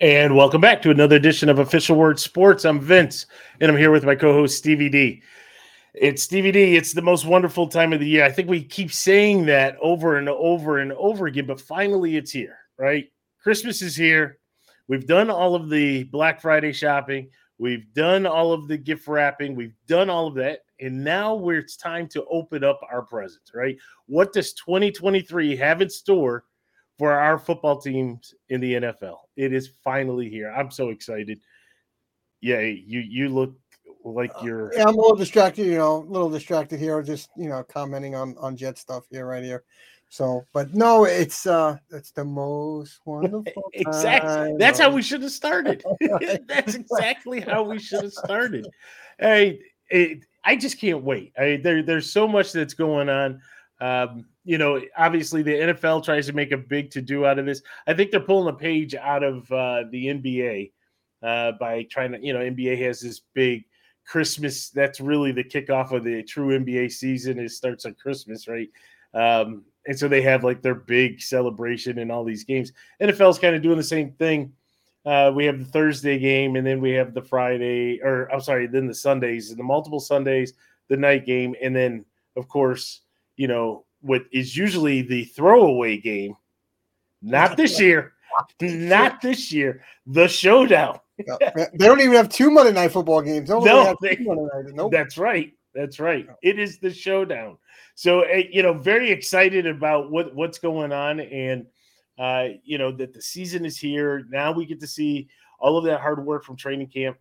And welcome back to another edition of Official Word Sports. I'm Vince, and I'm here with my co-host Stevie D. It's Stevie D. It's the most wonderful time of the year. I think we keep saying that over and over and over again, but finally it's here, right? Christmas is here. We've done all of the Black Friday shopping. We've done all of the gift wrapping. We've done all of that. And now it's time to open up our presents, right? What does 2023 have in store for our football teams in the NFL? It is finally here. I'm so excited. Yeah, you you look like Uh, you're Yeah, I'm a little distracted, you know, a little distracted here, just you know, commenting on on Jet stuff here, right here. So, but no, it's uh, it's the most wonderful. exactly. That's how we should have started. That's exactly how we should have started. Hey, it, I just can't wait. I, there, there's so much that's going on. Um, you know, obviously the NFL tries to make a big to do out of this. I think they're pulling a page out of uh, the NBA uh, by trying to, you know, NBA has this big Christmas. That's really the kickoff of the true NBA season. It starts on Christmas, right? Um, and so they have like their big celebration in all these games. NFL's kind of doing the same thing. Uh, we have the Thursday game, and then we have the Friday, or I'm sorry, then the Sundays, and the multiple Sundays, the night game, and then of course, you know, what is usually the throwaway game. Not this year. Not this year. The showdown. They don't even have two Monday night football games. They No, have they- two Monday night. Nope. That's right. That's right. It is the showdown. So eh, you know, very excited about what what's going on, and uh, you know that the season is here. Now we get to see all of that hard work from training camp.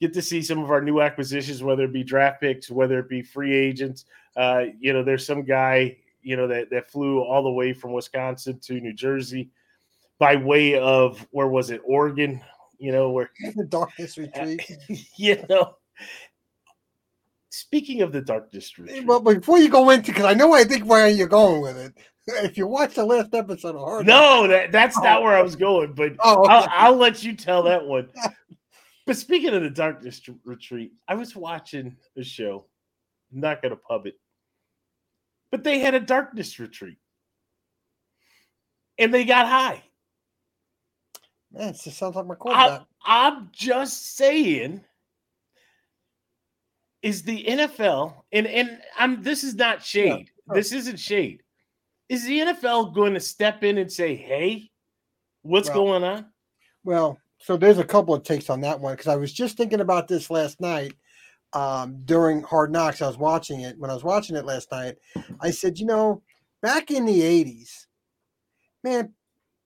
Get to see some of our new acquisitions, whether it be draft picks, whether it be free agents. Uh, you know, there's some guy you know that that flew all the way from Wisconsin to New Jersey by way of where was it, Oregon? You know where the darkness retreat. you know. Speaking of the darkness retreat, Well, before you go into, because I know I think where you're going with it. If you watch the last episode of Hard no, that that's not where I was going, but Oh, okay. I'll, I'll let you tell that one. But speaking of the darkness retreat, I was watching a show. I'm not going to pub it, but they had a darkness retreat, and they got high. man, it just sounds like my I, quarterback. I'm just saying. Is the NFL and and I'm this is not shade. sure. This isn't shade. Is the NFL going to step in and say, "Hey, what's Well, going on?" Well, so there's a couple of takes on that one because I was just thinking about this last night um, during Hard Knocks. I was watching it when I was watching it last night. I said, you know, back in the '80s, man,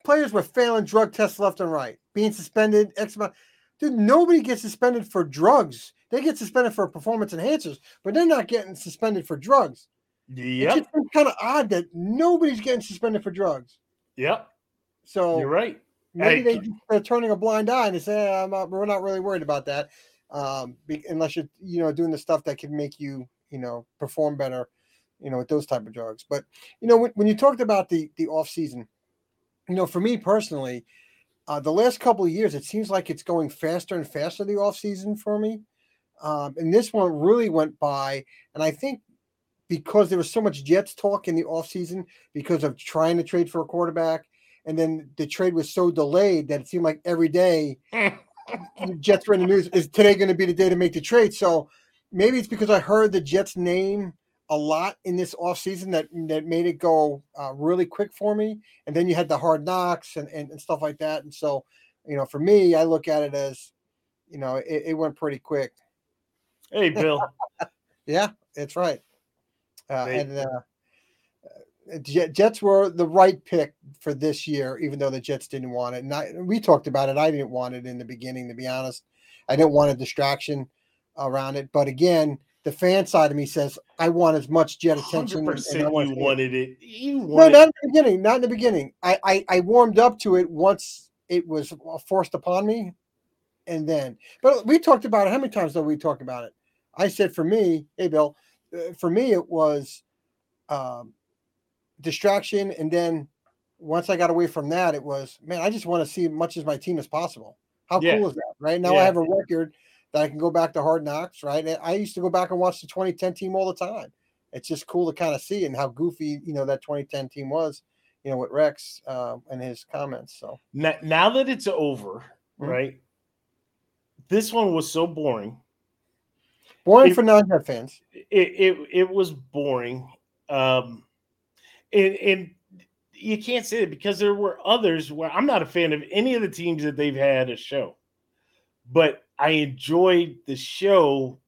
players were failing drug tests left and right, being suspended. X amount. Dude, nobody gets suspended for drugs. They get suspended for performance enhancers, but they're not getting suspended for drugs. Yeah, It's just kind of odd that nobody's getting suspended for drugs. yep. So You're right. Maybe Hey, they, are turning a blind eye and they say, "Eh, I'm not, we're not really worried about that, um, be, unless you're, you know, doing the stuff that can make you, you know, perform better, you know, with those type of drugs. But you know, when, when you talked about the the off season, you know, for me personally, uh, the last couple of years, it seems like it's going faster and faster the off season for me, um, and this one really went by, and I think. Because there was so much Jets talk in the off season because of trying to trade for a quarterback, and then the trade was so delayed that it seemed like every day the Jets were in the news. Is today going to be the day to make the trade? So maybe it's because I heard the Jets name a lot in this offseason that that made it go uh, really quick for me. And then you had the hard knocks and, and, and stuff like that. And so, you know, for me, I look at it as, you know, it, it went pretty quick. Hey, Bill. Yeah, it's right. Uh, and uh, Jets were the right pick for this year, even though the Jets didn't want it. And I, we talked about it. I didn't want it in the beginning, to be honest. I didn't want a distraction around it. But again, the fan side of me says I want as much Jet attention. Hundred percent. You wanted it. You wanted No, not in the beginning. Not in the beginning. I, I I warmed up to it once it was forced upon me, and then. But we talked about it. How many times did we talk about it? I said for me, hey Bill, uh, for me it was um, distraction, and then once I got away from that, it was man, I just want to see as much as my team as possible. How Yeah. cool is that? Right now, Yeah. I have a record that I can go back to Hard Knocks. Right, and I used to go back and watch the 2010 team all the time. It's just cool to kind of see and how goofy you know that 2010 team was. You know, with Rex uh, and his comments. So Now, now that it's over, right? This one was so boring. Boring It- for non-Jet fans. It it, it was boring. Um and, and you can't say it because there were others where I'm not a fan of any of the teams that they've had a show. But I enjoyed the show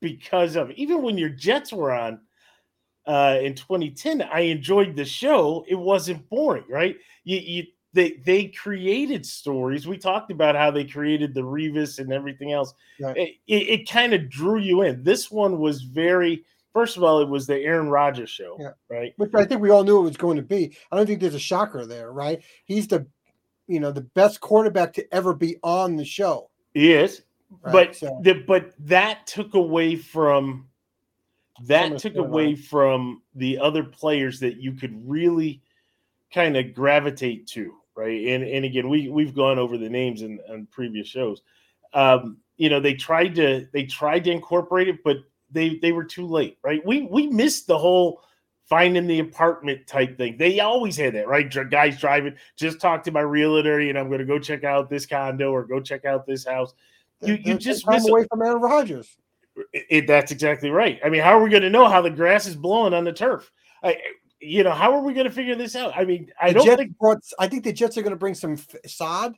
because of even when your Jets were on uh, in 2010, I enjoyed the show. It wasn't boring, right? You, you they they created stories. We talked about how they created the Revis and everything else. Right. It, it, it kind of drew you in. This one was very. First of all, it was the Aaron Rodgers show, Yeah. right? which I think we all knew it was going to be. I don't think there's a shocker there, right? He's the, you know, the best quarterback to ever be on the show. He is, Right? but So, the, but that took away from that Some of the took away from the other players that you could really kind of gravitate to, right? And and again, we we've gone over the names in on previous shows. Um, you know, they tried to they tried to incorporate it, but they they were too late, right? We we missed the whole finding the apartment type thing. They always had that, right? Guys driving, just talk to my realtor, and I'm going to go check out this condo or go check out this house. You you they're just miss away from Aaron Rodgers. it, it- that's exactly right. I mean, how are we going to know how the grass is blowing on the turf? I, you know, how are we going to figure this out? I mean, I The don't Jets think brought, I think the Jets are going to bring some f- sod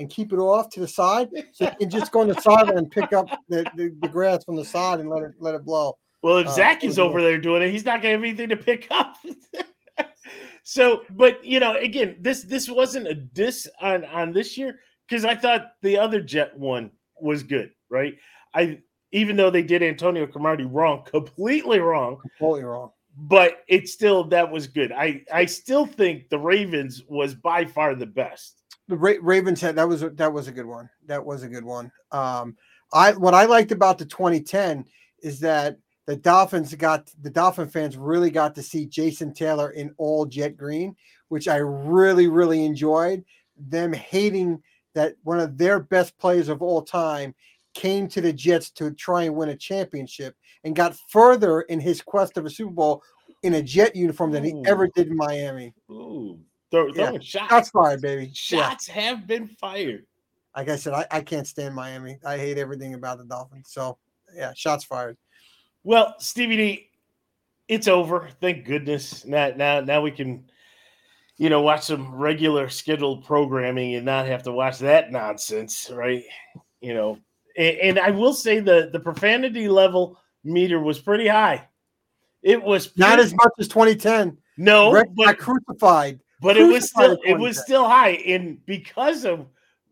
and keep it off to the side, so you can just go on the side and pick up the, the, the grass from the side and let it let it blow. Well, if Uh, Zach is over there doing it, he's not going to have anything to pick up. so, but you know, again, this this wasn't a diss on on this year because I thought the other Jet one was good, right? I even though they did Antonio Cromartie wrong, completely wrong, Completely wrong. but it still that was good. I I still think the Ravens was by far the best. The Ra- Ravens had that was a, that was a good one. That was a good one. Um, I what I liked about the 2010 is that the Dolphins got the Dolphin fans really got to see Jason Taylor in all jet green, which I really really enjoyed. Them hating that one of their best players of all time came to the Jets to try and win a championship and got further in his quest of a Super Bowl in a jet uniform than he Ooh. ever did in Miami. Ooh, throw, Yeah. throwing shots. Shots fired, baby. Yeah. Shots have been fired. like I said, I, I can't stand Miami. I hate everything about the Dolphins. So yeah, shots fired. Well, Stevie D, it's over. Thank goodness. Now, now, now we can, you know, watch some regular scheduled programming and not have to watch that nonsense, right? You know, and, and I will say the the profanity level meter was pretty high. It was Not as much as 2010. no, Rex but got crucified. But it was still it was still high and because of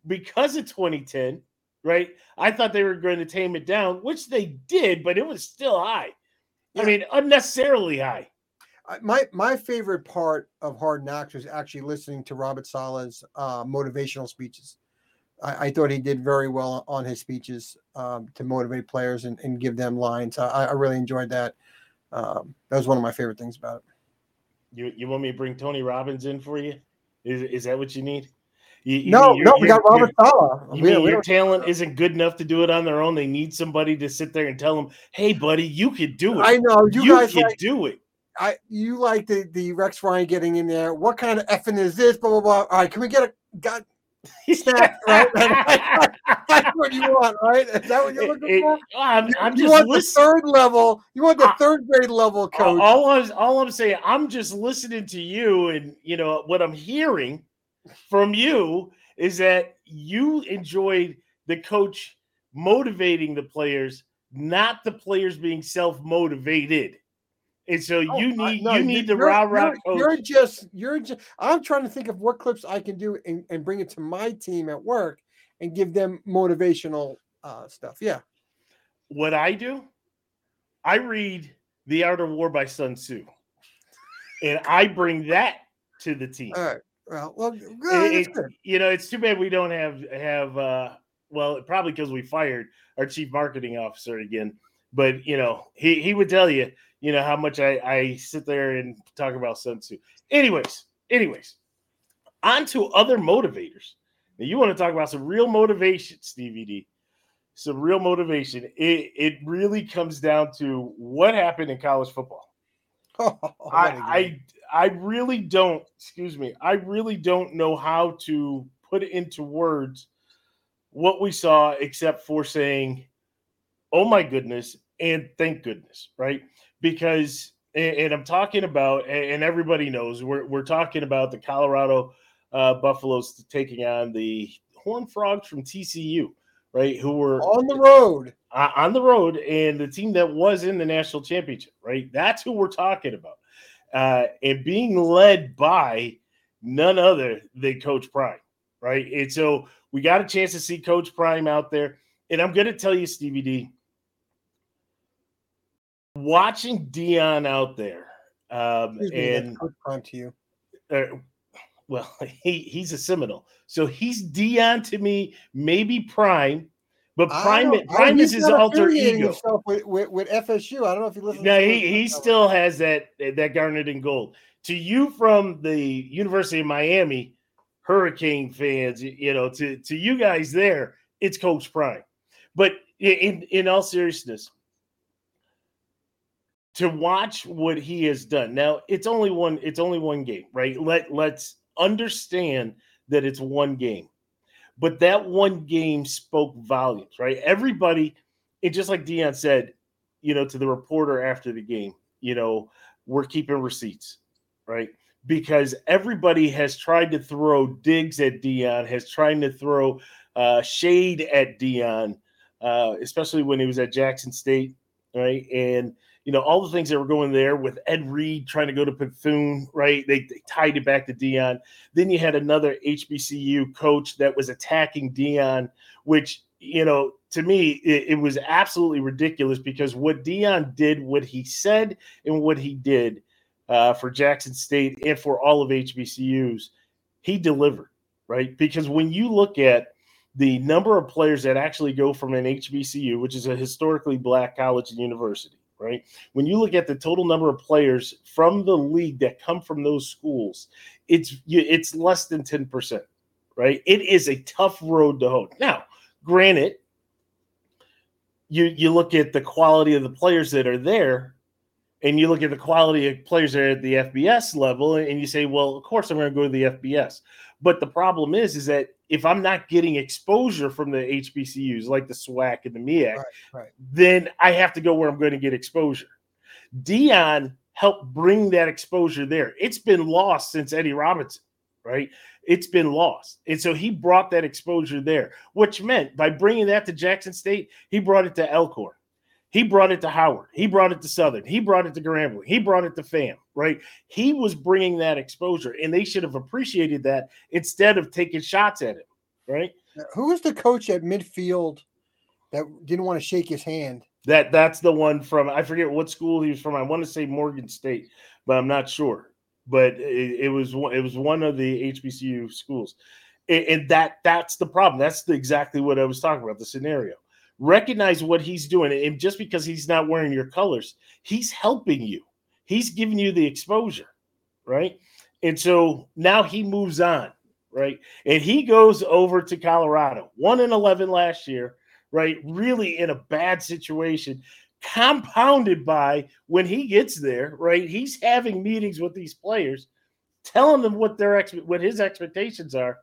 because of 2010 right i thought they were going to tame it down which they did but it was still high Yeah. i mean unnecessarily high My my favorite part of Hard Knocks was actually listening to Robert Saleh's uh, motivational speeches. I, I thought he did very well on his speeches um, to motivate players and, and give them lines. I, I really enjoyed that. Um, that was one of my favorite things about it. You, you want me to bring tony robbins in for you is, is that what you need you, you No, mean no, we got Robert Saleh. you mean your talent isn't good enough to do it on their own? They need somebody to sit there and tell them, "Hey, buddy, you could do it. I know you, guys can like do it." I you like the the Rex Ryan getting in there. What kind of effing is this? Blah blah blah. All right, can we get a God? Snap, right? That's what you want, right? Is that what you're looking It- for? it- I'm, I'm you just want listening. the third level. You want the I- third grade level coach. all I'm all I'm saying, I'm just listening to you, and you know what I'm hearing from you is that you enjoyed the coach motivating the players, not the players being self motivated. And so Oh, you I- need no, you need the rah rah you're- coach. You're just you're just. I'm trying to think of what clips I can do and, and bring it to my team at work and give them motivational uh, stuff. Yeah. what I do, I read The Art of War by Sun Tzu, and I bring that to the team. All right. Well, well, good. It- it- you know, it's too bad we don't have have uh well, probably because we fired our chief marketing officer again. But you know, he he would tell you, you know, how much I I sit there and talk about Sun Tzu. Anyways, anyways, on to other motivators. Now you want to talk about some real motivation, Stevie D. Some real motivation. It it really comes down to what happened in college football. Oh, a I. I I really don't, excuse me, I really don't know how to put into words what we saw, except for saying, "Oh my goodness," and "Thank goodness," right? Because, and, I'm talking about, and everybody knows, we're we're talking about the Colorado uh, Buffaloes taking on the Horned Frogs from TCU, right? Who were on the road, uh, on the road, and the team that was in the national championship, right? That's who we're talking about, uh, and being led by none other than Coach Prime, right? And so we got a chance to see Coach Prime out there, and I'm going to tell you, Stevie D, watching Deion out there, um, and Prime to you. Uh, well, he, he's a Seminole. So he's Deion to me, maybe Prime, but Prime Prime is his alter ego. With, with, with, FSU, I don't know if you listen. No, he he still has that that garnet and gold. To you from the University of Miami, Hurricane fans, you know, to to you guys there, it's Coach Prime. But in in all seriousness, to watch what he has done. Now, it's only one it's only one game, right? Let let's understand that it's one game. But that one game spoke volumes, right? Everybody, it just like Deion said, you know, to the reporter after the game, you know, we're keeping receipts, right? Because everybody has tried to throw digs at Deion, has tried to throw uh, shade at Deion, uh, especially when he was at Jackson State, right? And you know, all the things that were going there with Ed Reed trying to go to Bethune, right? They, they, tied it back to Deion. Then you had another HBCU coach that was attacking Deion, which, you know, to me, it, it was absolutely ridiculous because what Deion did, what he said, and what he did uh, for Jackson State and for all of HBCUs, he delivered, right? Because when you look at the number of players that actually go from an HBCU, which is a historically black college and university, right? When you look at the total number of players from the league that come from those schools, it's it's less than 10%, right? It is a tough road to hoe. Now, granted, you you look at the quality of the players that are there and you look at the quality of players that are at the FBS level and you say, well, of course I'm going to go to the FBS. But the problem is, is that if I'm not getting exposure from the HBCUs like the SWAC and the MEAC, right, right. then I have to go where I'm going to get exposure. Deion helped bring that exposure there. It's been lost since Eddie Robinson, right? It's been lost. And so he brought that exposure there, which meant by bringing that to Jackson State, he brought it to Alcorn. He brought it to Howard. He brought it to Southern. He brought it to Grambling. He brought it to FAM, right? He was bringing that exposure, and they should have appreciated that instead of taking shots at him, right? Who was the coach at midfield that didn't want to shake his hand? That that's the one from I forget what school he was from. I want to say Morgan State, but I'm not sure. But it, it was it was one of the HBCU schools, and, and that that's the problem. That's the, exactly what I was talking about. The scenario recognize what he's doing. And just because he's not wearing your colors, he's helping you. He's giving you the exposure, right? And so now he moves on, right? And he goes over to Colorado, one in 11 last year, right? Really in a bad situation, compounded by when he gets there, right? He's having meetings with these players, telling them what their ex- what his expectations are.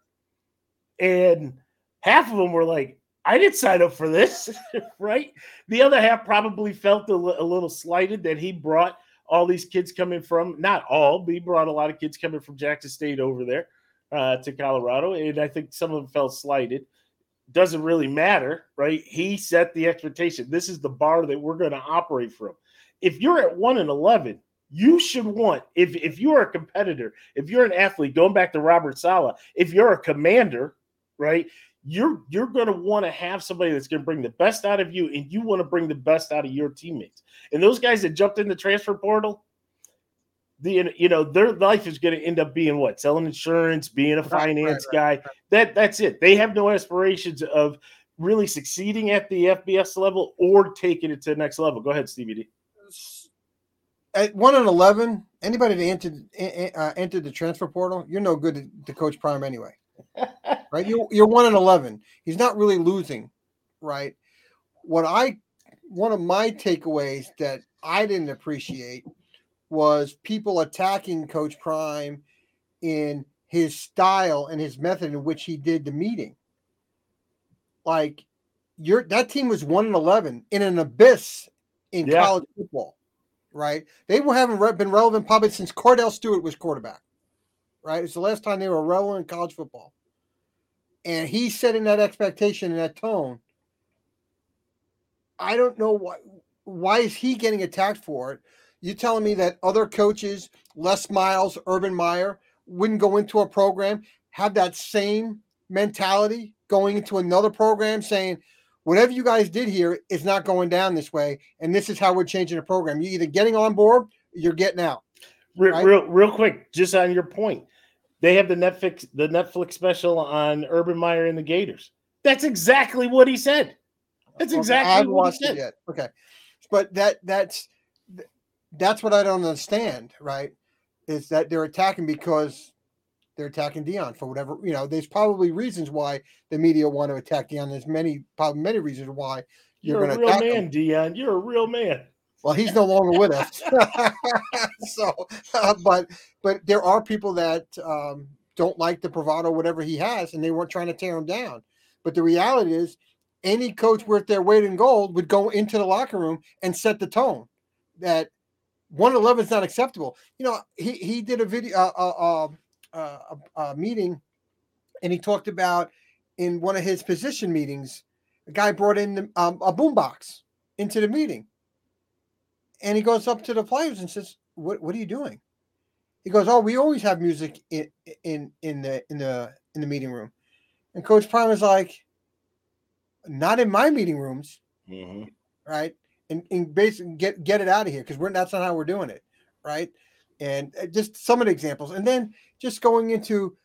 And half of them were like, I didn't sign up for this, right? The other half probably felt a, l- a little slighted that he brought all these kids coming from, not all, but he brought a lot of kids coming from Jackson State over there uh, to Colorado. And I think some of them felt slighted. Doesn't really matter, right? He set the expectation. This is the bar that we're going to operate from. If you're at 1 and 11, you should want if if you're a competitor, if you're an athlete, going back to Robert Saleh, if you're a commander, right? You're you're going to want to have somebody that's going to bring the best out of you and you want to bring the best out of your teammates. And those guys that jumped in the transfer portal the you know their life is going to end up being what? Selling insurance being a finance right, right, guy. right, that that's it. They have no aspirations of really succeeding at the fbs level or taking it to the next level. Go ahead stevie d. At 1 and 11 anybody that entered uh, entered the transfer portal you're no good to, to coach prime anyway right? You're you're one and eleven. He's not really losing, right? What I one of my takeaways that I didn't appreciate was people attacking Coach Prime in his style and his method in which he did the meeting. like your that team was one and eleven in an abyss in Yeah. college football, right? They were haven't been relevant probably since Kordell Stewart was quarterback, right? It's the last time they were relevant in college football, and he's setting that expectation and that tone. I don't know why. Why is he getting attacked for it? You telling me that other coaches, Les Miles, Urban Meyer, wouldn't go into a program have that same mentality going into another program, saying, "Whatever you guys did here is not going down this way, and this is how we're changing the program. You're either getting on board, or you're getting out." Right. Real, real quick, just on your point, they have the Netflix the Netflix special on Urban Meyer and the Gators. That's exactly what he said. That's Okay, exactly I haven't what he watched it said. yet. Okay, but that that's that's what I don't understand. Right, is that they're attacking because they're attacking Deion for whatever you know. There's probably reasons why the media want to attack Deion. There's many probably many reasons why you're, You're, going a to real attack man, him. Deion. You're a real man. Well, he's no longer with us. so, uh, but but there are people that um, don't like the bravado, whatever he has, and they weren't trying to tear him down. But the reality is, any coach worth their weight in gold would go into the locker room and set the tone that 111 is not acceptable. You know, he he did a video, uh, a, a meeting, and he talked about in one of his position meetings, a guy brought in the, um, a boombox into the meeting and he goes up to the players and says, "What what are you doing?" He goes, "Oh, we always have music in in in the in the in the meeting room." And Coach Prime is like, "Not in my meeting rooms, Mhm. right?" And and basically get get it out of here because we're that's not how we're doing it, right? And uh, just some of the examples, and then just going into,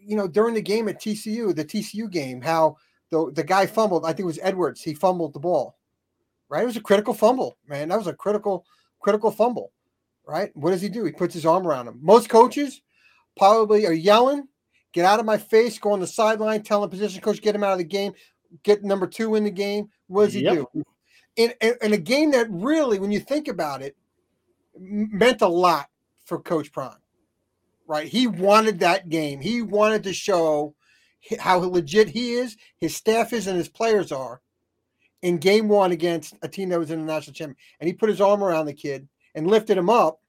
you know, during the game at TCU, the TCU game, how the the guy fumbled. I think it was Edwards. He fumbled the ball right? It was a critical fumble, man. That was a critical, critical fumble, right? What does he do? He puts his arm around him. Most coaches probably are yelling, get out of my face, go on the sideline, telling the position coach, get him out of the game, get number two in the game. What does he Yep. do? In, in, in a game that really, when you think about it, meant a lot for Coach Prime, right? He wanted that game. He wanted to show how legit he is, his staff is, and his players are in game one against a team that was in the national champion. And he put his arm around the kid and lifted him up.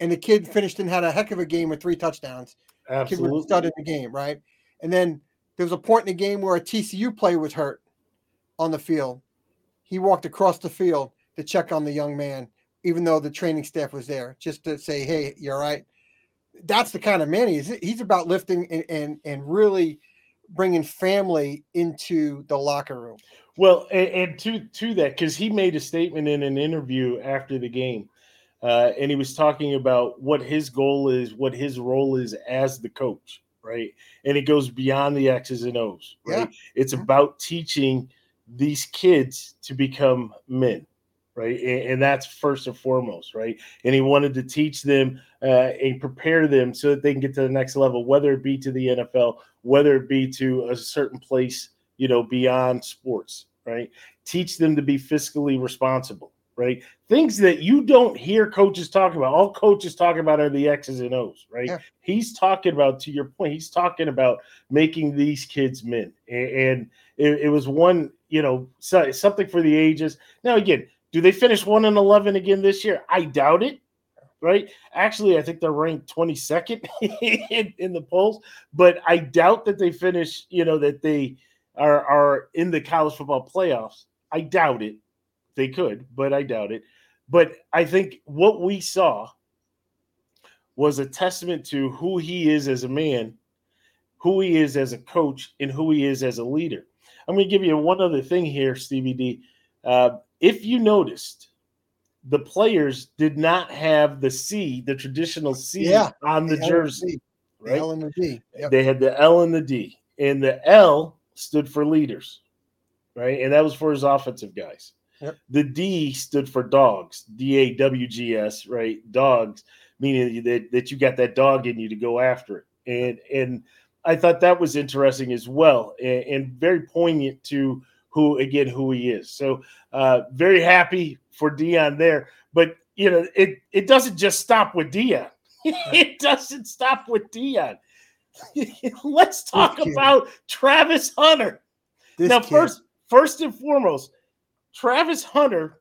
And the kid finished and had a heck of a game with three touchdowns. Kid was Absolutely. stud in the game, right? And then there was a point in the game where a TCU player was hurt on the field. He walked across the field to check on the young man, even though the training staff was there, just to say, "Hey, you're all right." That's the kind of man he is. He's about lifting and and, and really bringing family into the locker room. Well, and, and to to that, because he made a statement in an interview after the game, uh, and he was talking about what his goal is, what his role is as the coach, right? And it goes beyond the X's and O's, right? It's Mhm. about teaching these kids to become men, right? And, and that's first and foremost, right? And he wanted to teach them uh, and prepare them so that they can get to the next level, whether it be to the NFL, whether it be to a certain place you know, beyond sports, right? Teach them to be fiscally responsible, right? Things that you don't hear coaches talk about. All coaches talk about are the X's and O's, right? Yeah. He's talking about, to your point, he's talking about making these kids men. And it, it was one, you know, something for the ages. Now, again, do they finish 1 and 11 again this year? I doubt it. Right. Actually, I think they're ranked 22nd in, in the polls, but I doubt that they finish, you know, that they are are in the college football playoffs. I doubt it. They could, but I doubt it. But I think what we saw was a testament to who he is as a man, who he is as a coach, and who he is as a leader. I'm going to give you one other thing here, Stevie D. Uh, if you noticed, the players did not have the C, the traditional C Yeah, on the D, jersey, the? L and the D. Yep. They had the L and the D, and the L stood for leaders, right? And that was for his offensive guys. Yep. The D stood for dogs, D A W G S, right? Dogs, meaning that, that you got that dog in you to go after it. And and I thought that was interesting as well, and, and very poignant to who again who he is. So uh, very happy for Deion there, but you know it it doesn't just stop with Deion. it doesn't stop with Deion. Let's talk about Travis Hunter. This now, kid- first, first and foremost, Travis Hunter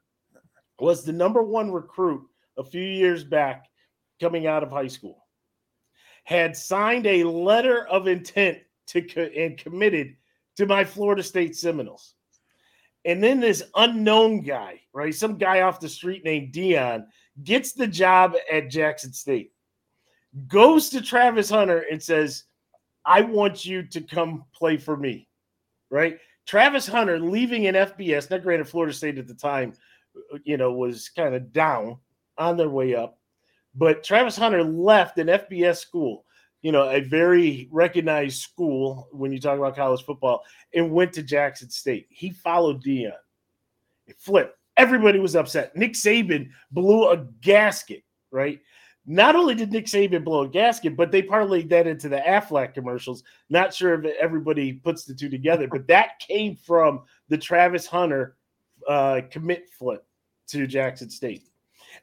was the number one recruit a few years back coming out of high school. Had signed a letter of intent to co- and committed to my Florida State Seminoles. And then this unknown guy, right? Some guy off the street named Deion gets the job at Jackson State, goes to Travis Hunter and says, I want you to come play for me, right? Travis Hunter leaving an FBS. Now, granted, Florida State at the time, you know, was kind of down on their way up, but Travis Hunter left an FBS school, you know, a very recognized school when you talk about college football, and went to Jackson State. He followed Deion. It flipped. Everybody was upset. Nick Saban blew a gasket, right? Not only did Nick Saban blow a gasket, but they parlayed that into the Aflac commercials. Not sure if everybody puts the two together, but that came from the Travis Hunter uh, commit flip to Jackson State.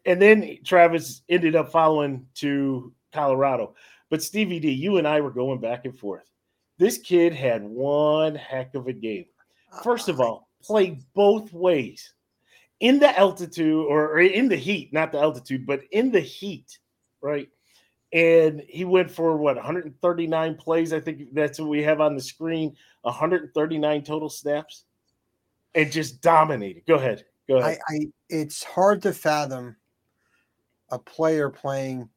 And then Travis ended up following to Colorado. But Stevie D, you and I were going back and forth. This kid had one heck of a game. First of all, played both ways in the altitude or in the heat, not the altitude, but in the heat, right? And he went for what 139 plays. I think that's what we have on the screen 139 total snaps and just dominated. Go ahead. Go ahead. I, I it's hard to fathom a player playing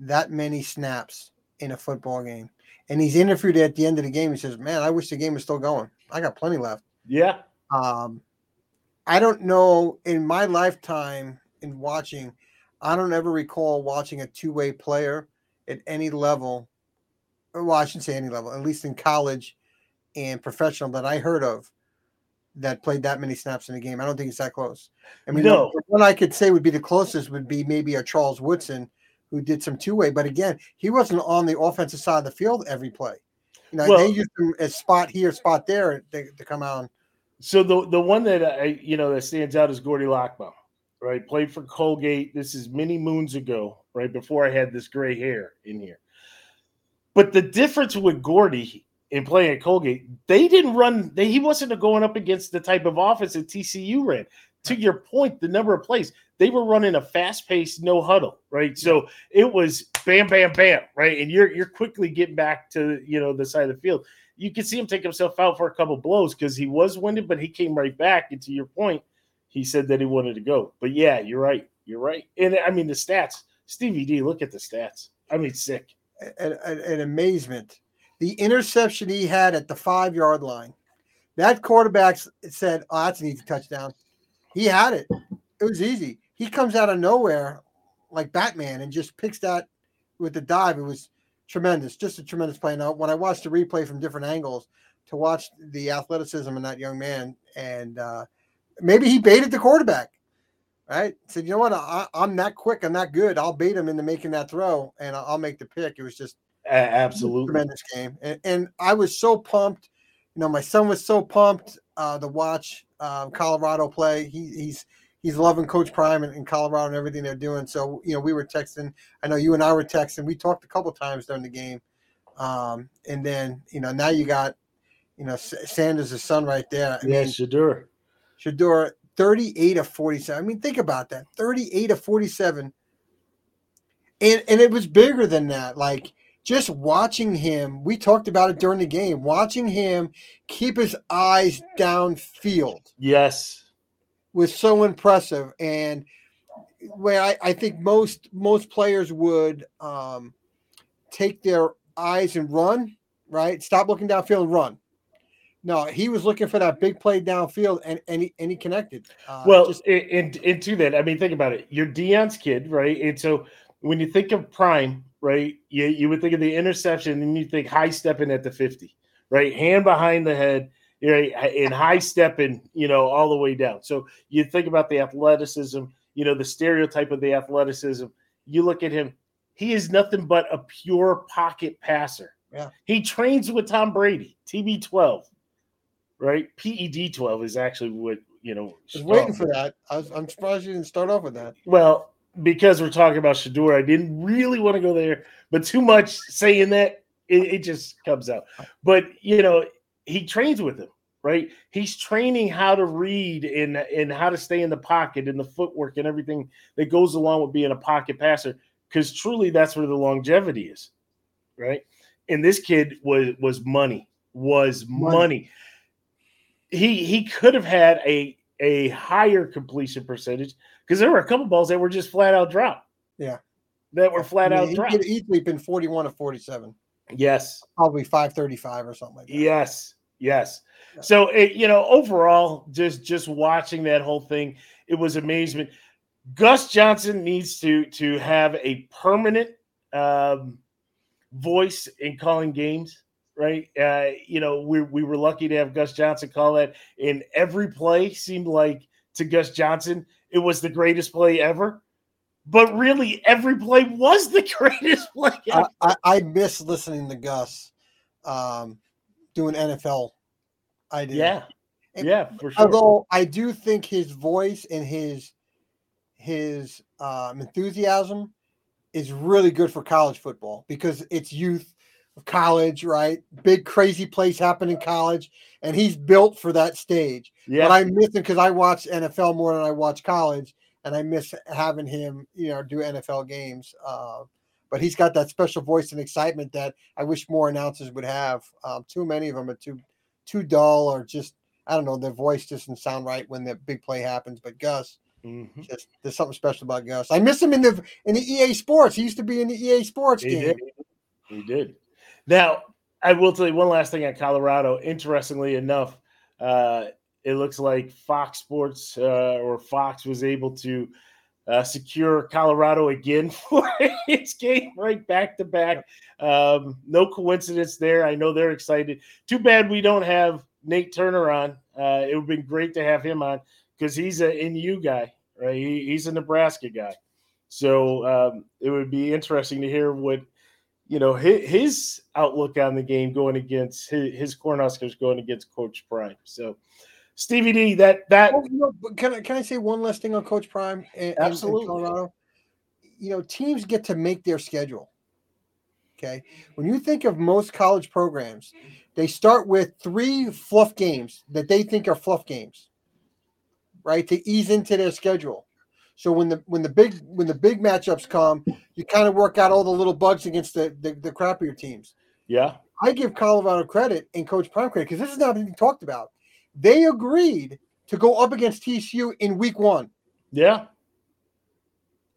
that many snaps in a football game. And he's interviewed at the end of the game. He says, Man, I wish the game was still going. I got plenty left. yeah. Um, I don't know in my lifetime in watching, I don't ever recall watching a two way player at any level. Well, I shouldn't say any level, at least in college and professional that I heard of that played that many snaps in a game. I don't think it's that close. I mean, No. the one I could say would be the closest would be maybe a Charles Woodson who did some two way, but again, he wasn't on the offensive side of the field every play. You know, Well- they used him as spot here, spot there to, to come out. So the the one that I you know that stands out is Gordie Lockbaum, right? Played for Colgate. This is many moons ago, right before I had this gray hair in here. But the difference with Gordie in playing at Colgate, they didn't run. They, he wasn't going up against the type of offense that TCU ran. To your point, the number of plays they were running a fast paced no huddle, right? So it was bam, bam, bam, right? And you're you're quickly getting back to you know the side of the field you could see him take himself out for a couple blows because he was winded, but he came right back. And to your point, he said that he wanted to go. But yeah, you're right. You're right. And I mean the stats, Stevie D, look at the stats. I mean, sick. an, an, an amazement. The interception he had at the five yard line, that quarterback said, "Oh, that's an easy touchdown." He had it. It was easy. He comes out of nowhere like Batman and just picks that with the dive. It was tremendous, just a tremendous play. Now, when I watched the replay from different angles to watch the athleticism in that young man, and uh, maybe he baited the quarterback. Right? Said, you know what? I, I'm that quick. I'm that good. I'll bait him into making that throw, and I'll, I'll make the pick. It was just absolutely. tremendous game, and, and I was so pumped. You know, my son was so pumped uh, to watch um, Colorado play. He, he's he's loving Coach Prime in, in Colorado and everything they're doing. So you know, we were texting. I know you and I were texting. We talked a couple times during the game, um, and then you know now you got you know Sanders' son right there. I Yeah, mean, Shedeur. Shedeur, 38 of 47. I mean, think about that. 38 of 47. And and it was bigger than that. Like just watching him, we talked about it during the game, watching him keep his eyes downfield Yes. was so impressive. And where I, I think most most players would um, take their eyes and run, right? Stop looking downfield and run. No, he was looking for that big play downfield, and and he, and he connected. Uh, Well, just- and into that, I mean, think about it. You're Deion's kid, right? And so when you think of prime, right, you, you would think of the interception and you think high stepping at the 50, right? Hand behind the head, right, and high stepping, you know, all the way down. So you think about the athleticism, you know, the stereotype of the athleticism. You look at him, he is nothing but a pure pocket passer. Yeah. He trains with Tom Brady, TB12, right? PED 12 is actually what, you know, I was waiting for that. I I'm surprised you didn't start off with that. Well, because we're talking about Shedeur, I didn't really want to go there, but too much saying that it, it just comes out. But you know, he trains with him, right? He's training how to read and and how to stay in the pocket and the footwork and everything that goes along with being a pocket passer. Because truly, that's where the longevity is, right? And this kid was was money, was money. money. He he could have had a a higher completion percentage because there were a couple balls that were just flat out drop. Yeah, that were flat I mean, out drop. He could easily been forty one or forty seven. Yes, probably five thirty five or something like that. Yes, yes. So it, you know, overall, just just watching that whole thing, it was amazement. Gus Johnson needs to to have a permanent um, voice in calling games, right? Uh, you know, we we were lucky to have Gus Johnson call that in every play. Seemed like to Gus Johnson, it was the greatest play ever. But really, every play was the greatest play. I, I, I, miss listening to Gus um, doing NFL I do. Yeah. And, yeah, for sure. Although I do think his voice and his his um, enthusiasm is really good for college football because it's youth college, right? Big crazy plays happen in college, and he's built for that stage. Yeah. But I miss him because I watch NFL more than I watch college, and I miss having him, you know, do NFL games. Uh, but he's got that special voice and excitement that I wish more announcers would have. Um, too many of them are too too dull or just I don't know, their voice doesn't sound right when the big play happens. But Gus, mm-hmm. just there's something special about Gus. I miss him in the in the EA Sports. He used to be in the EA Sports he game. Did. He did. Now I will tell you one last thing on Colorado. Interestingly enough, uh, it looks like Fox Sports uh, or Fox was able to uh, secure Colorado again for its game right back to back. Um, no coincidence there. I know they're excited. Too bad we don't have Nate Turner on. Uh, it would have been great to have him on because he's an NU guy, right? He, he's a Nebraska guy. So um, it would be interesting to hear what you know his, his outlook on the game going against his, his Cornhuskers going against Coach Prime. So Stevie D, that that oh, you know, can I can I say one last thing on Coach Prime? And, absolutely, and Colorado. You know, teams get to make their schedule. Okay, when you think of most college programs, they start with three fluff games that they think are fluff games, right? To ease into their schedule. So when the when the big when the big matchups come, you kind of work out all the little bugs against the the, the crappier teams. Yeah, I give Colorado credit and Coach Prime credit because this is not being talked about they agreed to go up against TCU in week one. Yeah.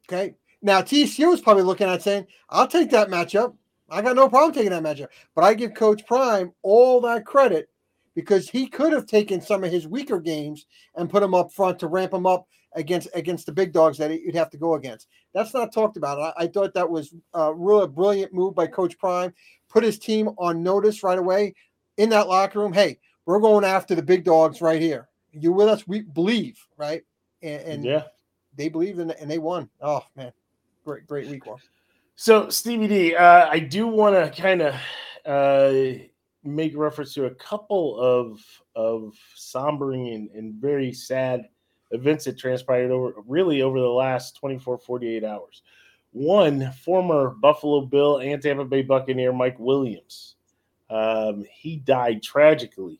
Okay. Now TCU is probably looking at saying, I'll take that matchup. I got no problem taking that matchup. But I give Coach Prime all that credit because he could have taken some of his weaker games and put them up front to ramp them up against against the big dogs that you'd have to go against. That's not talked about. I, I thought that was a really brilliant move by Coach Prime. Put his team on notice right away in that locker room. Hey, we're going after the big dogs right here. You with us? We believe, right? And, and yeah, they believed in and they won. Oh man, great, great week one. So Stevie D, uh, I do want to kind of uh, make reference to a couple of of sombering and, and very sad events that transpired over really over the last 24 48 hours one former buffalo bill and tampa bay buccaneer mike williams um, he died tragically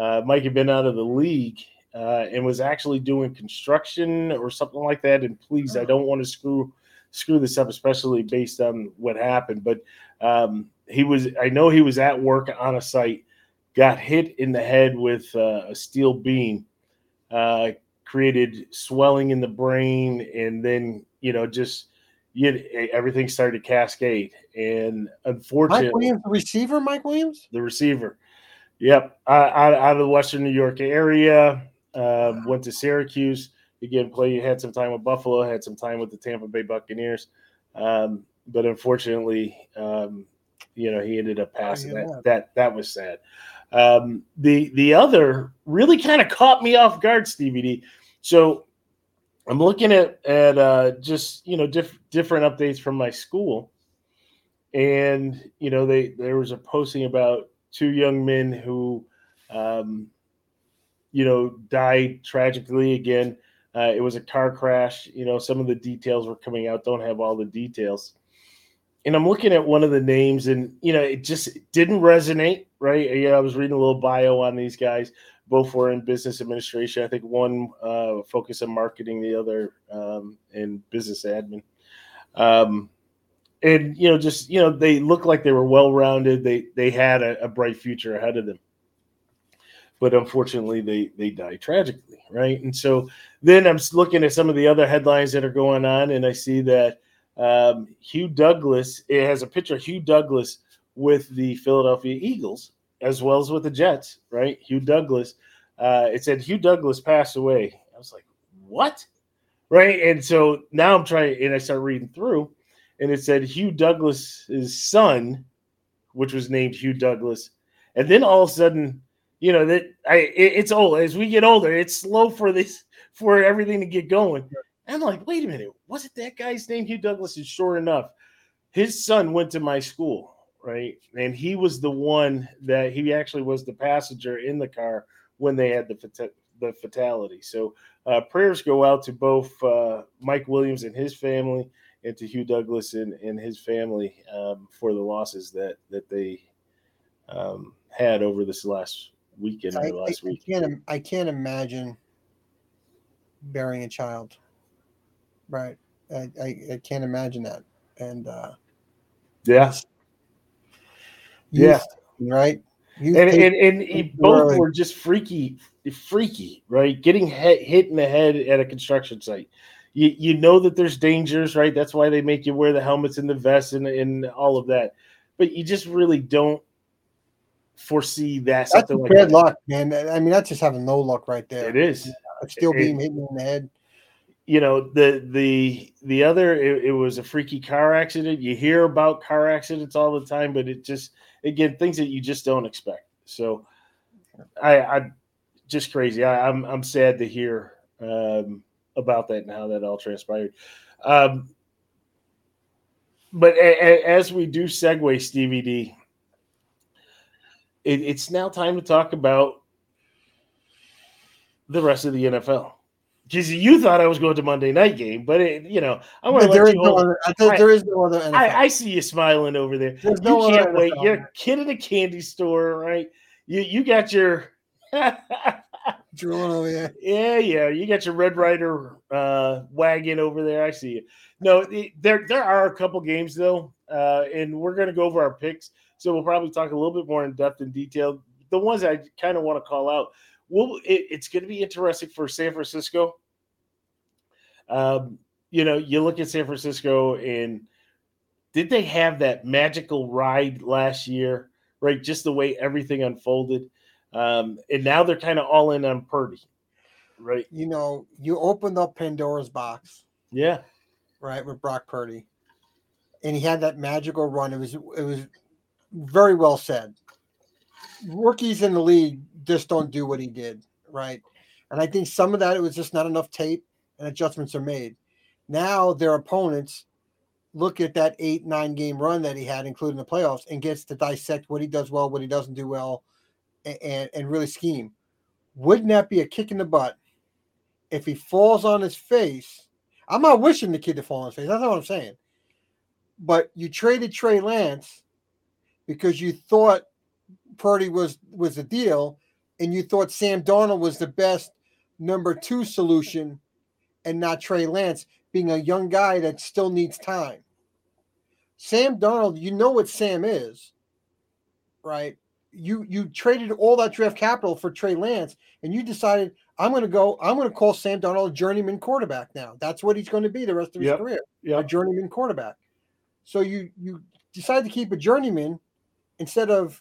uh, Mike had been out of the league uh, and was actually doing construction or something like that. And please, I don't want to screw screw this up, especially based on what happened. But um, he was, I know he was at work on a site, got hit in the head with uh, a steel beam, uh, created swelling in the brain, and then you know just you everything started to cascade. And unfortunately, Mike Williams, the receiver, Mike Williams, the receiver Yep, out, out of the Western New York area. Um, went to Syracuse again. Played had some time with Buffalo. Had some time with the Tampa Bay Buccaneers. Um, but unfortunately, um, you know, he ended up passing. that, that that that was sad. Um, the the other really kind of caught me off guard, Stevie D. So I'm looking at at uh, just you know diff- different updates from my school, and you know they there was a posting about two young men who, um, you know, died tragically again. Uh, it was a car crash. You know, some of the details were coming out. Don't have all the details. and I'm looking at one of the names, and you know, it just didn't resonate, right? Yeah, I was reading a little bio on these guys. Both were in business administration. I think one uh, focused on marketing, the other um, in business admin. Um, and you know, just you know, they looked like they were well rounded. They they had a, a bright future ahead of them but unfortunately they they die tragically right and so then i'm looking at some of the other headlines that are going on and i see that um, hugh douglas it has a picture of hugh douglas with the philadelphia eagles as well as with the jets right hugh douglas uh, it said hugh douglas passed away i was like what right and so now i'm trying and i start reading through and it said hugh douglas's son which was named hugh douglas and then all of a sudden you know that I it, it's old as we get older. It's slow for this for everything to get going. And I'm like, wait a minute, wasn't that guy's name Hugh Douglas? And sure enough, his son went to my school, right? And he was the one that he actually was the passenger in the car when they had the the fatality. So uh, prayers go out to both uh, Mike Williams and his family, and to Hugh Douglas and, and his family um, for the losses that that they um, had over this last weekend or last I, week. I can't, I can't imagine burying a child. Right. I, I, I can't imagine that. And uh, yeah, yeah, right. and and, and, and both were just freaky, freaky, right? Getting hit, hit in the head at a construction site. You, you know that there's dangers, right? That's why they make you wear the helmets and the vests and, and all of that. But you just really don't foresee that. That's something like bad that. luck, man. I mean, that's just having no luck right there. It is. still being hit in the head. You know the the the other it, it, was a freaky car accident. You hear about car accidents all the time, but it just again things that you just don't expect. So I I just crazy. I, am I'm, I'm sad to hear um, about that and how that all transpired. Um, but a, a, as we do segue, Stevie D, it, it's now time to talk about the rest of the NFL. Because you thought I was going to Monday night game, but it, you know I want to there is no other. I there is no other. I, I, see you smiling over there. There's no you can't wait. NFL. You're a kid in a candy store, right? You you got your drooling over there. Yeah, yeah. You got your Red Rider uh, wagon over there. I see you. No, there there are a couple games though, uh, and we're going to go over our picks. So we'll probably talk a little bit more in depth and detail. The ones I kind of want to call out. Well, it, it's going to be interesting for San Francisco. Um, you know, you look at San Francisco and did they have that magical ride last year? Right, just the way everything unfolded, um, and now they're kind of all in on Purdy. Right, you know, you opened up Pandora's box. Yeah, right with Brock Purdy, and he had that magical run. It was it was very well said. Rookies in the league just don't do what he did, right? And I think some of that it was just not enough tape and adjustments are made. Now their opponents look at that eight, nine game run that he had, including the playoffs, and gets to dissect what he does well, what he doesn't do well, and, and really scheme. Wouldn't that be a kick in the butt if he falls on his face? I'm not wishing the kid to fall on his face. That's not what I'm saying. But you traded Trey Lance because you thought Purdy was was a deal, and you thought Sam Darnold was the best number two solution, and not Trey Lance being a young guy that still needs time. Sam Darnold, you know what Sam is, right? You you traded all that draft capital for Trey Lance, and you decided I'm going to go. I'm going to call Sam Darnold a journeyman quarterback now. That's what he's going to be the rest of his yep. career, yep. a journeyman quarterback. So you you decide to keep a journeyman instead of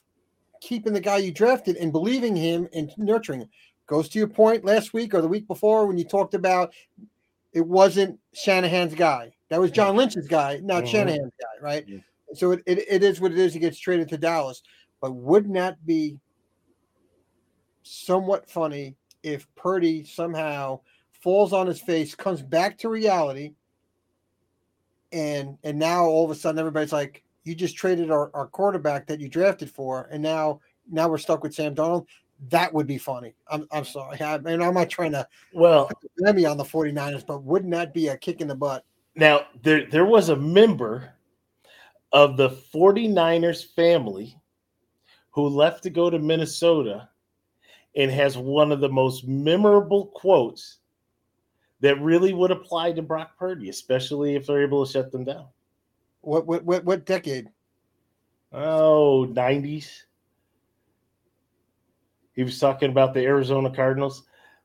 keeping the guy you drafted and believing him and nurturing him. Goes to your point last week or the week before when you talked about it wasn't Shanahan's guy. That was John Lynch's guy, not mm-hmm. Shanahan's guy, right? Yeah. So it, it, it is what it is. He gets traded to Dallas. But wouldn't that be somewhat funny if Purdy somehow falls on his face, comes back to reality, and and now all of a sudden everybody's like, you just traded our, our quarterback that you drafted for, and now now we're stuck with Sam Darnold. That would be funny. I'm, I'm sorry. I mean, I'm not trying to well let me on the 49ers, but wouldn't that be a kick in the butt? Now there there was a member of the 49ers family who left to go to Minnesota and has one of the most memorable quotes that really would apply to Brock Purdy, especially if they're able to shut them down. What what what, what decade? Oh, 90s. He was talking about the Arizona Cardinals.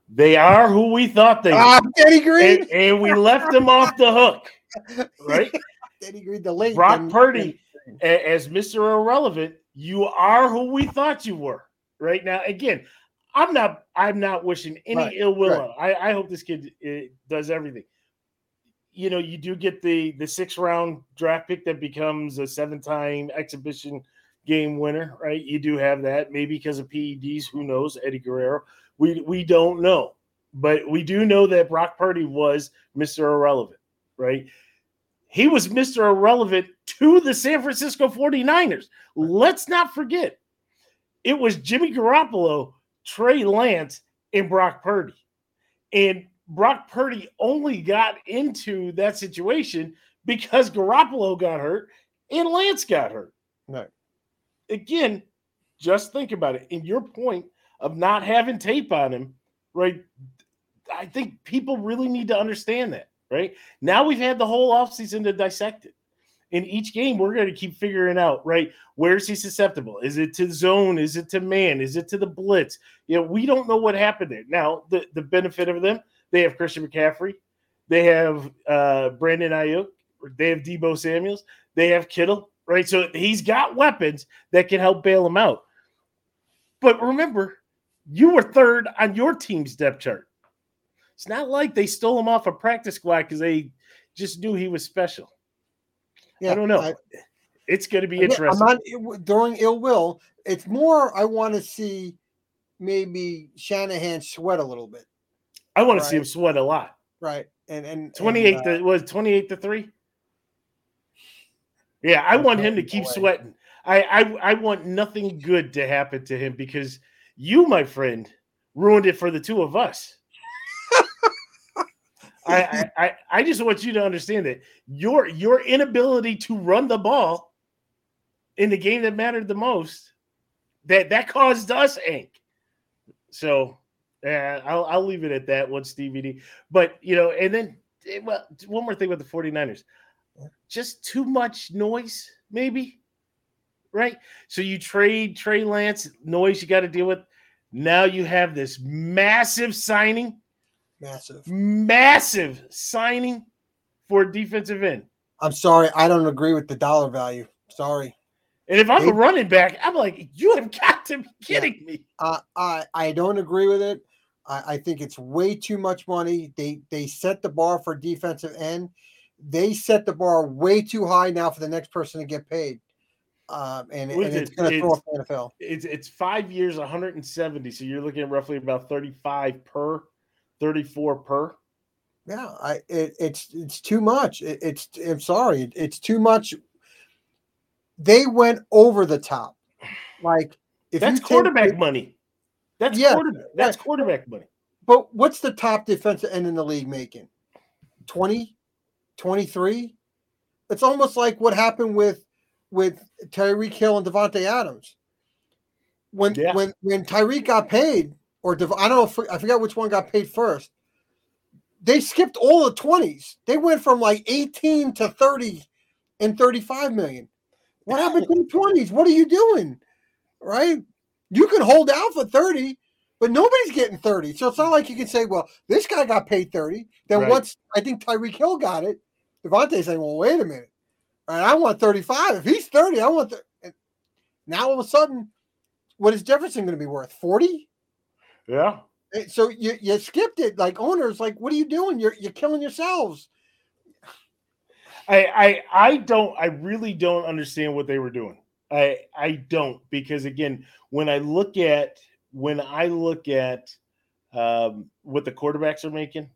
They are who we thought they ah, were. Denny Green. And, and, we left them off the hook. Right? Denny Green, the late. Brock Purdy, as Mr. Irrelevant, you are who we thought you were. Right now, again, I'm not. I'm not wishing any right, ill will. Right. I, I hope this kid uh, does everything. You know, you do get the the six round draft pick that becomes a seven time exhibition game winner, right? You do have that, maybe because of PEDs. Who knows? Eddie Guerrero. We we don't know, but we do know that Brock Purdy was Mr. Irrelevant, right? He was Mr. Irrelevant to the San Francisco 49ers. Let's not forget, it was Jimmy Garoppolo Trey Lance and Brock Purdy. And Brock Purdy only got into that situation because Garoppolo got hurt and Lance got hurt. Right. Again, just think about it. In your point of not having tape on him, right? I think people really need to understand that, right? Now we've had the whole offseason to dissect it in each game, we're going to keep figuring out, right? Where's he susceptible? Is it to zone? Is it to man? Is it to the blitz? You know, we don't know what happened there. Now, the, the benefit of them, they have Christian McCaffrey, they have uh, Brandon Aiyuk. they have Deebo Samuels, they have Kittle, right? So he's got weapons that can help bail him out. But remember, you were third on your team's depth chart. It's not like they stole him off a practice squad because they just knew he was special. Yeah, I don't know. I, it's going to be interesting. I'm not during ill will. It's more I want to see maybe Shanahan sweat a little bit. I want right? to see him sweat a lot. Right. And and 28 and, uh, to, was 28 to 3. Yeah, I want him to keep sweating. I, I I want nothing good to happen to him because you, my friend, ruined it for the two of us. I, I, I just want you to understand that your your inability to run the ball in the game that mattered the most that that caused us ink. So yeah, I'll, I'll leave it at that once DVD. But you know, and then eh, well, one more thing with the 49ers. Just too much noise, maybe. Right? So you trade Trey Lance, noise you got to deal with. Now you have this massive signing Massive. Massive signing for defensive end. I'm sorry, I don't agree with the dollar value. Sorry. And if I'm they, a running back, I'm like, you have got to be kidding yeah. me. Uh, I I don't agree with it. I, I think it's way too much money. They they set the bar for defensive end. They set the bar way too high now for the next person to get paid. Um, and, and it's it? going to throw off the NFL. It's it's five years, 170. So you're looking at roughly about 35 per 34 per. Yeah, I it, it's it's too much. It, it's I'm sorry, it, it's too much. They went over the top. Like if that's quarterback take, money. That's yeah, quarterback. That's right. quarterback money. But what's the top defensive end in the league making? 20, 23? It's almost like what happened with with Tyreek Hill and Davante Adams. When yeah. when when Tyreek got paid, or I don't know, if, I forgot which one got paid first. They skipped all the 20s. They went from like 18 to 30 and 35 million. What happened to the 20s? What are you doing? Right? You can hold out for 30, but nobody's getting 30. So it's not like you can say, well, this guy got paid 30. Then right. once I think Tyreek Hill got it, Davante's saying, well, wait a minute. Right, I want 35. If he's 30, I want the now all of a sudden, what is Jefferson going to be worth? 40? Yeah. Eh, so you, you skipped it. Like owners, like, what are you doing? You're you're killing yourselves. I I I don't I really don't understand what they were doing. I I don't because again, when I look at when I look at um, what the quarterbacks are making,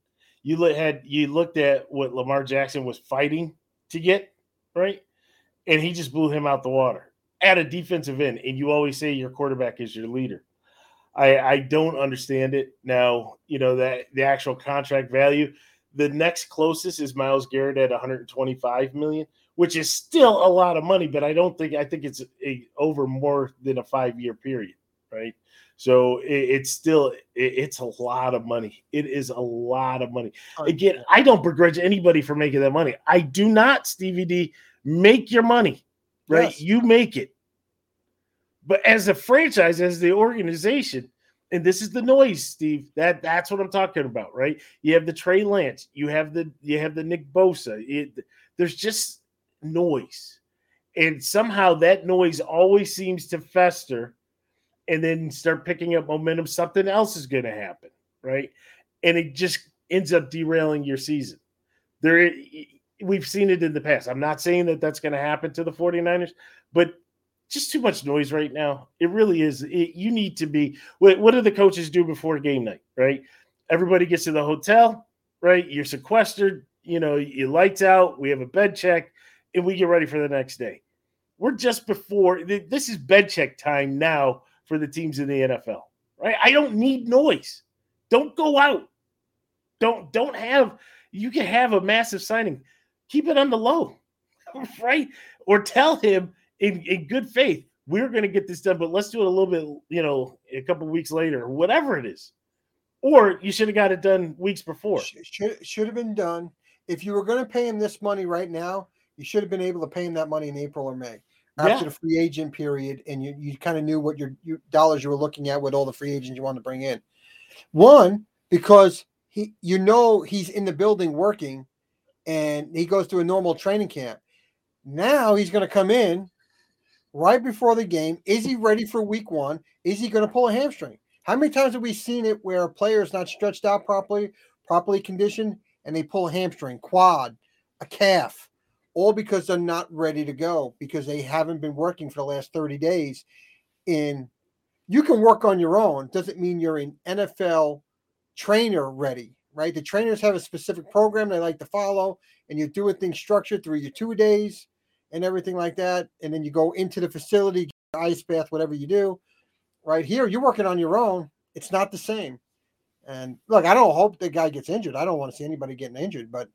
you look had you looked at what Lamar Jackson was fighting to get right, and he just blew him out the water at a defensive end. And you always say your quarterback is your leader. I, I don't understand it now. You know that the actual contract value. The next closest is Myles Garrett at 125 million, which is still a lot of money, but I don't think I think it's a, over more than a five year period, right? So it, it's still it, it's a lot of money. It is a lot of money. Again, I don't begrudge anybody for making that money. I do not, Stevie D. Make your money, right? Yes. You make it. But as a franchise, as the organization, and this is the noise, Steve. That that's what I'm talking about, right? You have the Trey Lance, you have the you have the Nick Bosa. It, there's just noise, and somehow that noise always seems to fester, and then start picking up momentum. Something else is going to happen, right? And it just ends up derailing your season. There, we've seen it in the past. I'm not saying that that's going to happen to the 49ers, but just too much noise right now. It really is. It, you need to be. What, what do the coaches do before game night? Right. Everybody gets to the hotel. Right. You're sequestered. You know, you lights out. We have a bed check, and we get ready for the next day. We're just before. This is bed check time now for the teams in the NFL. Right. I don't need noise. Don't go out. Don't don't have. You can have a massive signing. Keep it on the low. Right. Or tell him in, in good faith, we're going to get this done, but let's do it a little bit, you know, a couple weeks later, whatever it is. Or you should have got it done weeks before. Should should have been done. If you were going to pay him this money right now, you should have been able to pay him that money in April or May after yeah. the free agent period, and you, you kind of knew what your, your dollars you were looking at with all the free agents you wanted to bring in. One, because he you know he's in the building working and he goes through a normal training camp. Now he's going to come in right before the game. Is he ready for week one? Is he going to pull a hamstring? How many times have we seen it where a player is not stretched out properly, properly conditioned, and they pull a hamstring, quad, a calf, all because they're not ready to go because they haven't been working for the last 30 days. In you can work on your own, doesn't mean you're an NFL trainer ready, right? The trainers have a specific program they like to follow, and you're doing things structured through your two days and everything like that. And then you go into the facility, ice bath, whatever you do. Right here, you're working on your own. It's not the same. And look, I don't hope the guy gets injured. I don't want to see anybody getting injured, but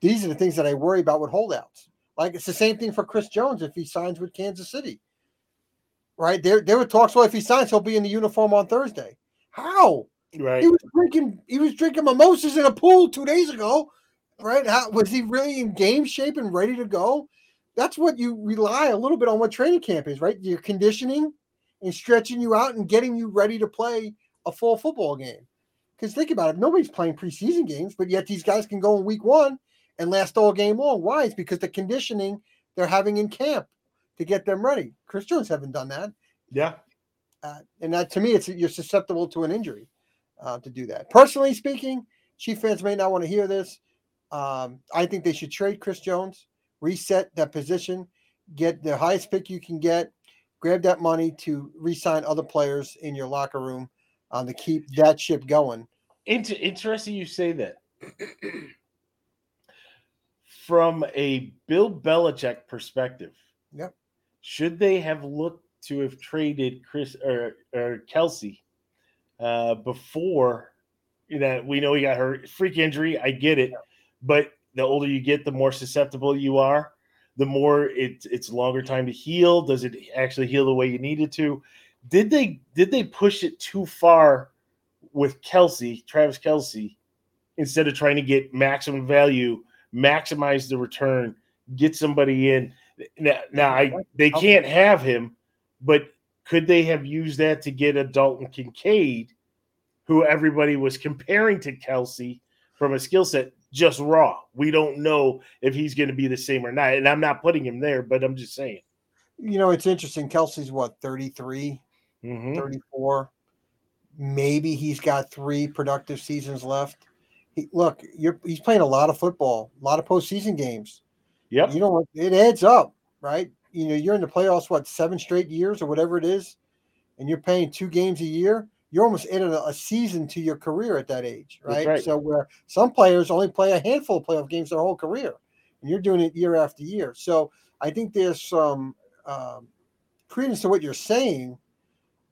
these are the things that I worry about with holdouts. Like it's the same thing for Chris Jones if he signs with Kansas City. Right? There, there were talks, well, if he signs, he'll be in the uniform on Thursday. How? Right. He was drinking, he was drinking mimosas in a pool two days ago. Right? How was he really in game shape and ready to go? that's what you rely a little bit on what training camp is, right? Your conditioning and stretching you out and getting you ready to play a full football game. Because think about it, nobody's playing preseason games, but yet these guys can go in week one and last all game long. Why? It's because the conditioning they're having in camp to get them ready. Chris Jones haven't done that. Yeah. Uh, and that to me, it's you're susceptible to an injury uh, to do that. Personally speaking, Chief fans may not want to hear this. Um, I think they should trade Chris Jones reset that position, get the highest pick you can get, grab that money to re-sign other players in your locker room um, to keep that ship going. Inter- interesting you say that. From a Bill Belichick perspective, yep. should they have looked to have traded Chris or, or Kelce uh, before you know we know he got hurt freak injury i get it but the older you get, the more susceptible you are. The more it, it's longer time to heal. Does it actually heal the way you need it to? Did they did they push it too far with Kelce, Travis Kelce, instead of trying to get maximum value, maximize the return, get somebody in? Now, now I, they can't have him, but could they have used that to get a Dalton Kincaid, who everybody was comparing to Kelce from a skill set? just raw. We don't know if he's going to be the same or not. And I'm not putting him there, but I'm just saying. You know, it's interesting. Kelce's what, 33, mm-hmm. 34? Maybe he's got three productive seasons left. He, look, you're he's playing a lot of football, a lot of postseason games. Yep. You know, it adds up, right? You know, you're in the playoffs, what, seven straight years or whatever it is, and you're playing two games a year you're almost adding a, a season to your career at that age, right? right? So where some players only play a handful of playoff games their whole career, and you're doing it year after year. So I think there's some um, credence to what you're saying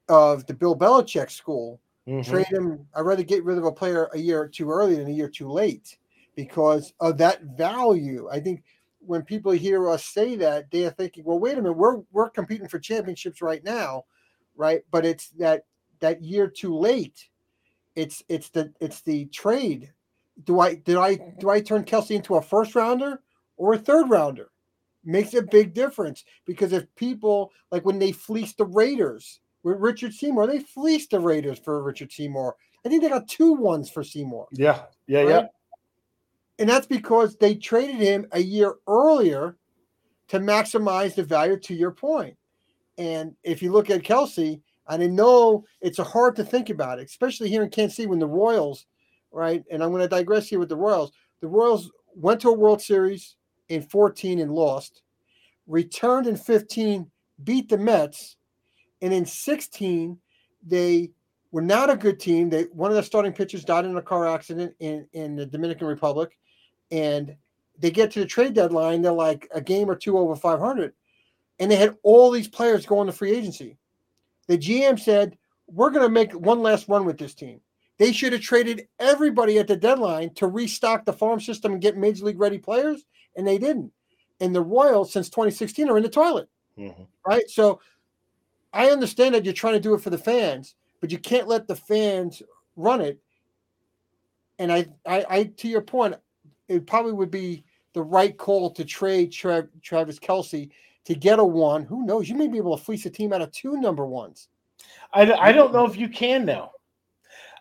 of the Bill Belichick school. Mm-hmm. Trade him. I'd rather get rid of a player a year too early than a year too late because of that value. I think when people hear us say that, they are thinking, well, wait a minute, we're we're competing for championships right now, right? But it's that that year too late. It's it's the it's the trade. Do I did I do I turn Kelce into a first rounder or a third rounder? Makes a big difference because if people like when they fleeced the Raiders with Richard Seymour, they fleeced the Raiders for Richard Seymour. I think they got two ones for Seymour. Yeah, yeah, right? yeah. And that's because they traded him a year earlier to maximize the value to your point. And if you look at Kelce, and I know it's hard to think about it, especially here in Kansas City when the Royals, right? And I'm going to digress here with the Royals. The Royals went to a World Series in 14 and lost, returned in 15, beat the Mets, and in 16 they were not a good team. They one of their starting pitchers died in a car accident in in the Dominican Republic, and they get to the trade deadline. They're like a game or two over 500, and they had all these players going to free agency. The GM said, We're going to make one last run with this team. They should have traded everybody at the deadline to restock the farm system and get major league ready players, and they didn't. And the Royals, since 2016, are in the toilet. Mm-hmm. Right. So I understand that you're trying to do it for the fans, but you can't let the fans run it. And I, I, I to your point, it probably would be the right call to trade Tra- Travis Kelce to get a one. Who knows? You may be able to fleece a team out of two number ones. I, I don't know if you can now.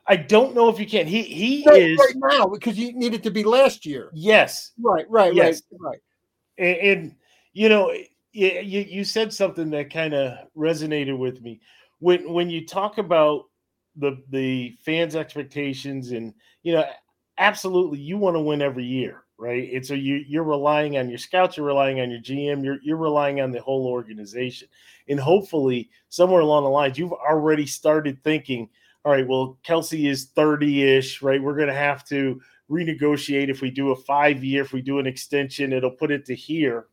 I don't know if you can. He he right, is right now because you needed to be last year. Yes. Right. Right. Yes. Right. Right. And, and you know, you, you said something that kind of resonated with me when when you talk about the the fans' expectations and you know, absolutely, you want to win every year right? And so you you're relying on your scouts, you're relying on your GM, you're you're relying on the whole organization. And hopefully, somewhere along the lines, you've already started thinking, all right, well, Kelce is 30-ish, right? We're gonna have to renegotiate if we do a five year, if we do an extension, it'll put it to here.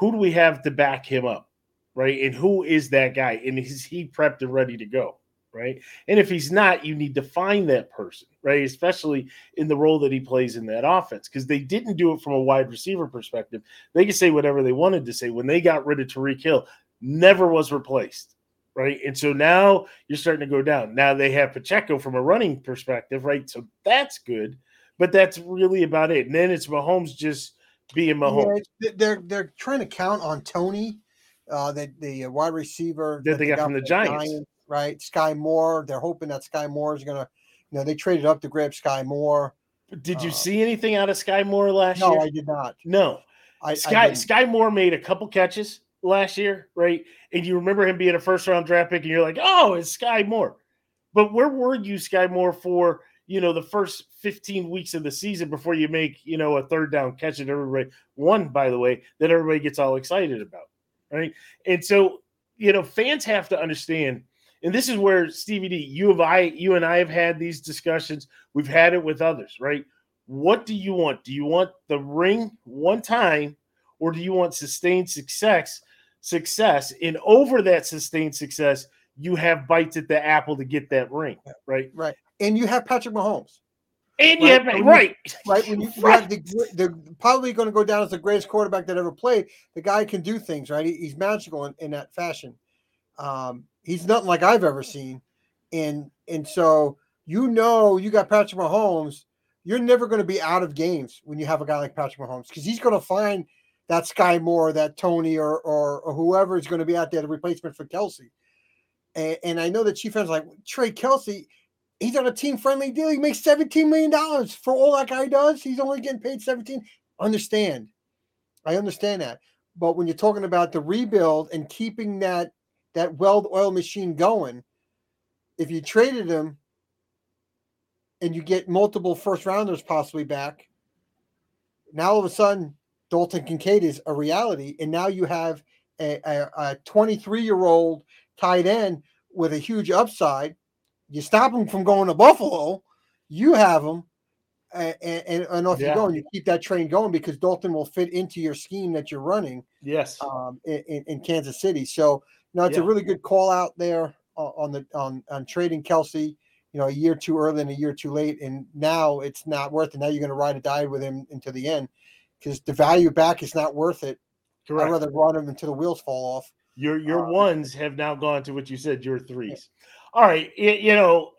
Who do we have to back him up? Right. And who is that guy? And is he prepped and ready to go? right? And if he's not, you need to find that person, right? Especially in the role that he plays in that offense, because they didn't do it from a wide receiver perspective. They could say whatever they wanted to say. When they got rid of Tyreek Hill, never was replaced, right? And so now you're starting to go down. Now they have Pacheco from a running perspective, right? So that's good, but that's really about it. And then it's Mahomes just being Mahomes. Yeah, they're they're trying to count on Toney, Uh, the the wide receiver that, that they, got, got from the Giants. Giants right? Skyy Moore. They're hoping that Skyy Moore is to, you know, they traded up to grab Skyy Moore. Did you uh, see anything out of Skyy Moore last no, year? No, I did not. No. I, Sky I Skyy Moore made a couple catches last year, right? And you remember him being a first round draft pick, and you're like, oh, it's Skyy Moore. But where were you, Skyy Moore, for you know the first 15 weeks of the season before you make you know a third down catch that everybody one, by the way, that everybody gets all excited about, right? And so you know, fans have to understand and this is where Stevie D, you have I, you and I have had these discussions. We've had it with others, right? What do you want? Do you want the ring one time, or do you want sustained success? Success, and over that sustained success, you have bites at the apple to get that ring, right? Right, and you have Patrick Mahomes. And right? you have right, right. When you, right. the, the probably going to go down as the greatest quarterback that ever played. The guy can do things, right? He, he's magical in, in that fashion. Um, He's nothing like I've ever seen. And and so you know you got Patrick Mahomes, you're never going to be out of games when you have a guy like Patrick Mahomes because he's going to find that Skyy Moore, that Toney, or, or, or whoever is going to be out there, the replacement for Kelce. And, and I know that Chief fans like Trey Kelce, he's on a team friendly deal. He makes $17 million for all that guy does. He's only getting paid 17. Understand. I understand that. But when you're talking about the rebuild and keeping that that weld oil machine going. If you traded him and you get multiple first rounders possibly back, now all of a sudden Dalton Kincaid is a reality, and now you have a 23 year old tight end with a huge upside. You stop him from going to Buffalo, you have him, and, and, and off yeah. you go, and you keep that train going because Dalton will fit into your scheme that you're running. Yes, um, in, in Kansas City. So no, it's yeah. a really good call out there on the on on trading Kelce. You know, a year too early and a year too late, and now it's not worth it. Now you're going to ride or die with him into the end. because the value back is not worth it. Correct. I'd rather run them until the wheels fall off. Your your Um, ones have now gone to what you said, your threes. All right, you know,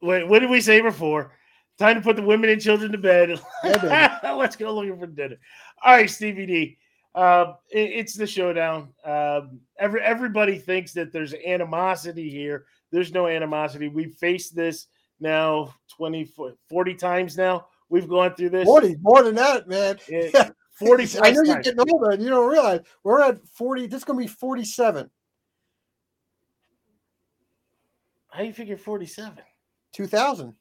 what, what did we say before? Time to put the women and children to bed. Yeah, Let's go looking for dinner. All right, Stevie D. Uh, it- it's the showdown. Um, every everybody thinks that there's animosity here. There's no animosity. We've faced this now 20, 40 times now. We've gone through this. 40, more than that, man. It- 40 I know you're getting older and you don't realize we're at 40. This is going to be 47, How do you figure 47? 2000.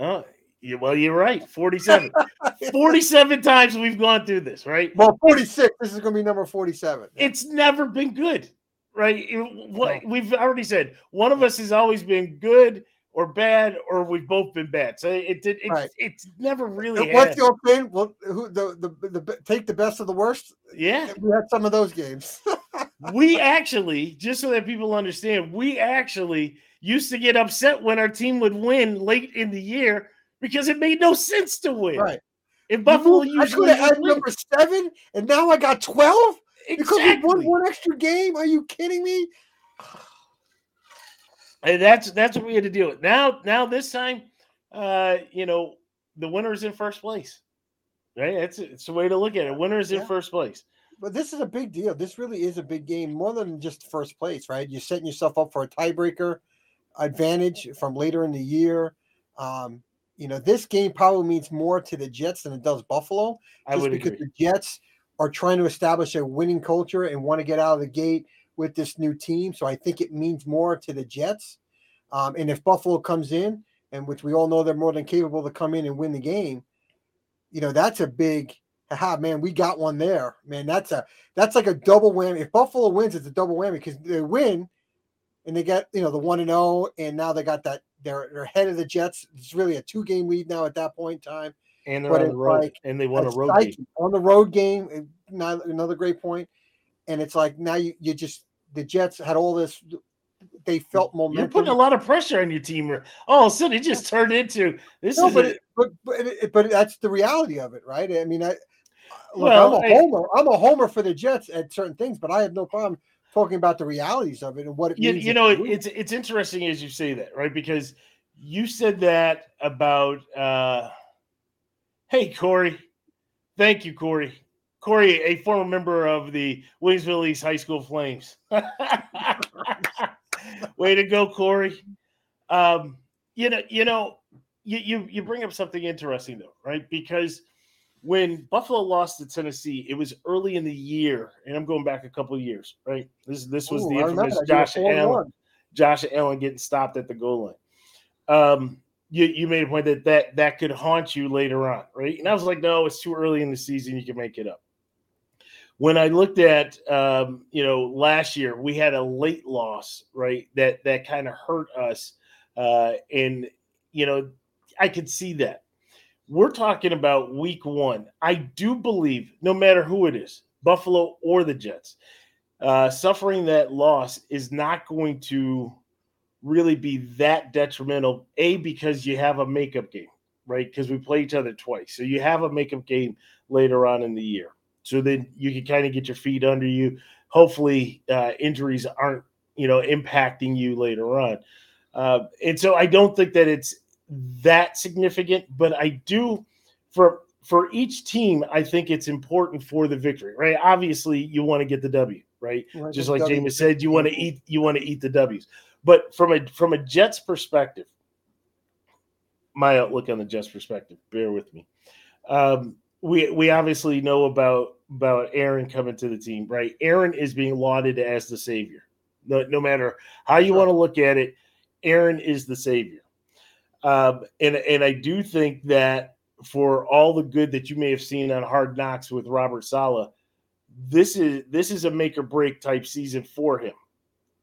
Oh, yeah, well, you're right. 47. 47 times we've gone through this, right? Well, 46. This is going to be number 47. It's never been good, right? It- what we've already said, one of us has always been good or bad, or we've both been bad. So it did. It, Right. It's never really. And What's the old? Well, who the, the the the take the best of the worst? yeah, We had some of those games. we actually, just so that people understand, we actually used to get upset when our team would win late in the year because it made no sense to win. right. If Buffalo I usually could have had number seven, and now I got 12 because we won one extra game. Are you kidding me? And that's that's what we had to deal with. Now, now this time, uh, you know, the winner is in first place. Right? That's it's the way to look at it. Winner's in Yeah. first place. But this is a big deal. This really is a big game, more than just first place, right? You're setting yourself up for a tiebreaker advantage from later in the year. Um, you know, this game probably means more to the Jets than it does Buffalo, I just would because agree. the Jets are trying to establish a winning culture and want to get out of the gate with this new team. So I think it means more to the Jets. Um, and if Buffalo comes in, and which we all know they're more than capable to come in and win the game, you know, that's a big haha, man, we got one there. Man, that's a that's like a double whammy. If Buffalo wins, it's a double whammy because they win and they get, you know, the one and zero, and now they got that they're they're ahead of the Jets. It's really a two game lead now at that point in time. And they're but on the road, like and they won a road psyche. game. on the road game. eh, Not another great point. And it's like now you, you just the Jets had all this. They felt momentum. You're putting a lot of pressure on your team. Oh, so it just turned into this no, is but, a- it, but but it, but that's the reality of it, right? I mean, I look, Well, I'm a I- homer. I'm a homer for the Jets at certain things, but I have no problem talking about the realities of it and what it you, means. you know it, it's it's interesting as you say that right? Because you said that about uh hey corey. Thank you corey. Corey a former member of the williamsville east high school flames. Way to go corey. Um you know you know you, you you bring up something interesting though right? Because when Buffalo lost to Tennessee, it was early in the year, and I'm going back a couple of years, right? This this was Ooh, the infamous that. You were Josh 4-1. Allen. Josh Allen getting stopped at the goal line. Um, you, you made a point that, that that could haunt you later on, right? And I was like, no, it's too early in the season. You can make it up. When I looked at, um, you know, last year we had a late loss, right? That that kind of hurt us, uh, and you know, I could see that. We're talking about week one. I do believe, no matter who it is, Buffalo or the Jets, uh, suffering that loss is not going to really be that detrimental. A because you have a makeup game, right? Because we play each other twice, so you have a makeup game later on in the year. So then you can kind of get your feet under you. Hopefully, uh, injuries aren't you know impacting you later on. Uh, and so I don't think that it's that significant, but I do for for each team, I think it's important for the victory, right? Obviously, you want to get the W, right? Right, Just like W Jameis said, you want to eat you want to eat the W's. But from a from a Jets perspective, my outlook on the Jets perspective, bear with me. Um, we we obviously know about about Aaron coming to the team, right? Aaron is being lauded as the savior. No, no matter how you Sure. want to look at it, Aaron is the savior. Um, and and I do think that for all the good that you may have seen on Hard Knocks with Robert Saleh, this is this is a make or break type season for him,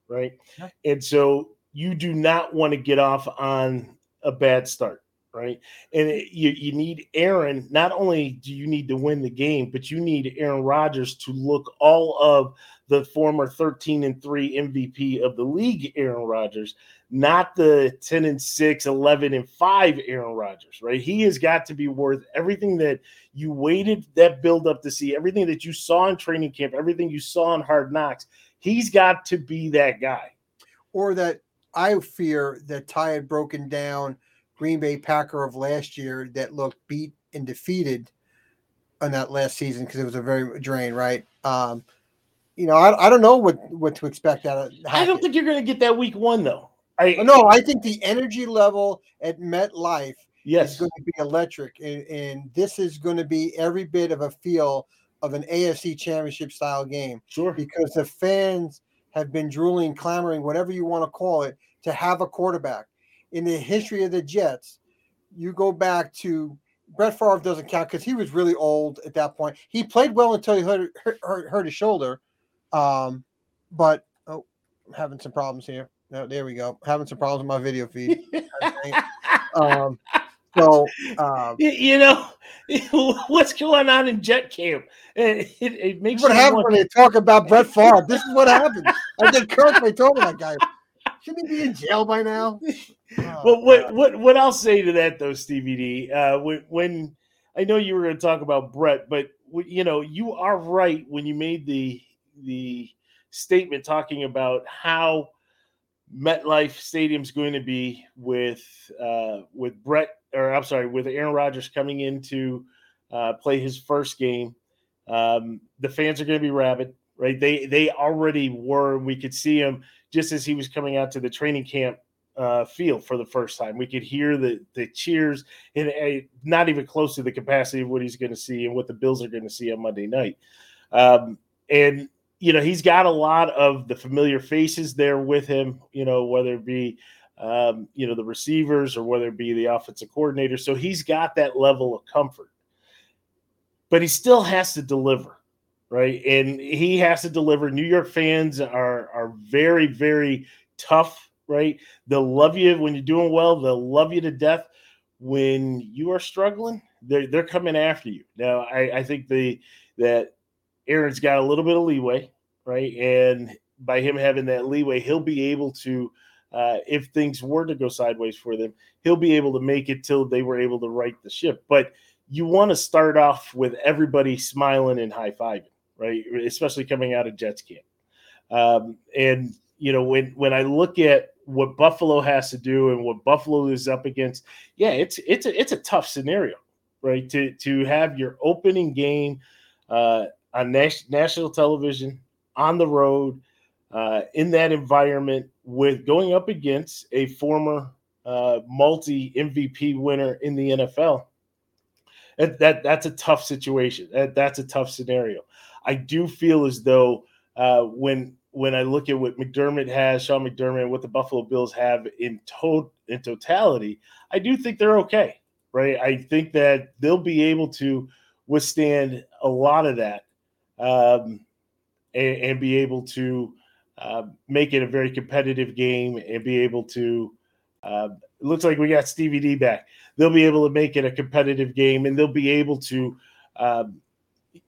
right? Yeah. And so you do not want to get off on a bad start, right? And it, you you need Aaron. Not only do you need to win the game, but you need Aaron Rodgers to look all of the former 13 and 3 MVP of the league, Aaron Rodgers, not the 10 and 6, 11 and 5 Aaron Rodgers, right? He has got to be worth everything that you waited that build up to see, everything that you saw in training camp, everything you saw in hard knocks. He's got to be that guy. Or that I fear that Ty had broken down Green Bay Packer of last year that looked beat and defeated on that last season because it was a very drain, right? Um, you know, I, I don't know what what to expect out of. Hackett. I don't think you're going to get that week one though. I no, I think the energy level at MetLife yes. is going to be electric, and, and this is going to be every bit of a feel of an AFC Championship style game. Sure, because the fans have been drooling, clamoring, whatever you want to call it, to have a quarterback. In the history of the Jets, you go back to Brett Favre doesn't count because he was really old at that point. He played well until he hurt, hurt, hurt his shoulder, um, but oh, I'm having some problems here. No, there we go. Having some problems with my video feed. um, so um, you know what's going on in Jet Camp. It, it, it makes what happens when they talk about Brett Favre. This is what happens. I did Kirk. They told me that guy. Shouldn't he be in jail by now? Oh, well, what what what I'll say to that though, Stevie D, uh, when when I know you were going to talk about Brett, but you know you are right when you made the the statement talking about how MetLife Stadium's going to be with uh, with Brett, or I'm sorry, with Aaron Rodgers coming in to uh, play his first game. Um, the fans are going to be rabid, right? They they already were. We could see him just as he was coming out to the training camp uh, field for the first time. We could hear the the cheers, and not even close to the capacity of what he's going to see and what the Bills are going to see on Monday night. Um, and you know, he's got a lot of the familiar faces there with him, you know, whether it be, um, you know, the receivers or whether it be the offensive coordinator. So he's got that level of comfort, but he still has to deliver, right? And he has to deliver. New York fans are, are very, very tough, right? They'll love you when you're doing well, they'll love you to death. When you are struggling, they're, they're coming after you. Now, I, I think the, that Aaron's got a little bit of leeway, right? And by him having that leeway, he'll be able to, uh, if things were to go sideways for them, he'll be able to make it till they were able to right the ship. But you want to start off with everybody smiling and high fiving, right? Especially coming out of Jets camp. Um, and you know, when when I look at what Buffalo has to do and what Buffalo is up against, yeah, it's it's a it's a tough scenario, right? To to have your opening game uh, on nas- national television on the road uh, in that environment with going up against a former uh, multi MVP winner in the NFL. That, that that's a tough situation. That, that's a tough scenario. I do feel as though uh, when when I look at what McDermott has, Sean McDermott, what the Buffalo Bills have in total in totality, I do think they're okay. Right. I think that they'll be able to withstand a lot of that um, and, and, be able to uh, make it a very competitive game and be able to. Uh, it looks like we got Stevie D back. They'll be able to make it a competitive game, and they'll be able to, um,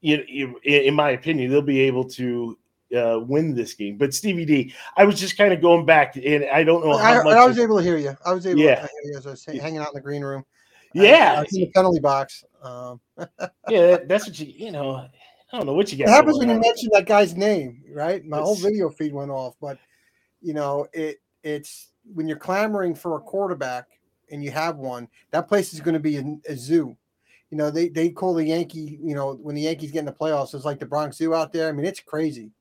you, you, in my opinion, they'll be able to uh, win this game. But Stevie D, I was just kind of going back, and I don't know how I, much. I was able to hear you. I was able yeah. to hear you as I was hanging out in the green room. Yeah, I, I was in the penalty box. Um. yeah, that's what you you know. I don't know what you got. It happens when you mention that guy's name, right? My it's, whole video feed went off. But you know, it it's when you're clamoring for a quarterback and you have one, that place is going to be a, a zoo. You know, they they call the Yankee, you know, when the Yankees get in the playoffs, it's like the Bronx Zoo out there. I mean, it's crazy.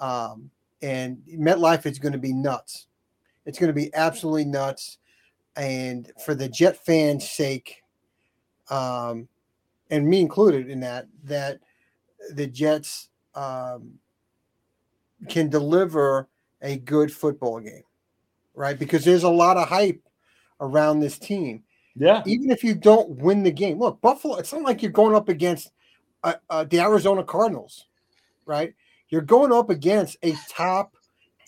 Um, and MetLife is going to be nuts. It's going to be absolutely nuts. And for the Jet fans' sake, um, and me included in that, that the Jets um, can deliver a good football game, right? Because there's a lot of hype around this team. Yeah. Even if you don't win the game, look, Buffalo. It's not like you're going up against uh, uh, the Arizona Cardinals, right? You're going up against a top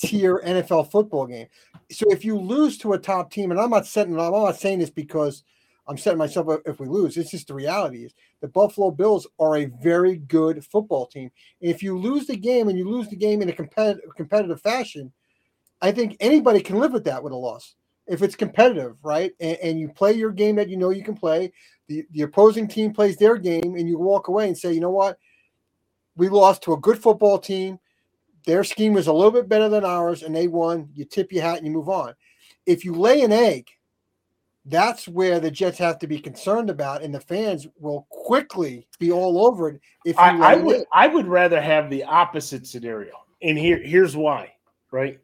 tier NFL football game. So if you lose to a top team, and I'm not setting, I'm not saying this because I'm setting myself up if we lose. It's just the reality is the Buffalo Bills are a very good football team. if you lose the game and you lose the game in a competitive competitive fashion, I think anybody can live with that with a loss. If it's competitive, right? And, and you play your game that you know you can play, the, the opposing team plays their game, and you walk away and say, you know what? We lost to a good football team. Their scheme was a little bit better than ours, and they won. You tip your hat and you move on. If you lay an egg that's where the Jets have to be concerned about, and the fans will quickly be all over it. If I, I would, it. I would rather have the opposite scenario, and here, here's why. Right,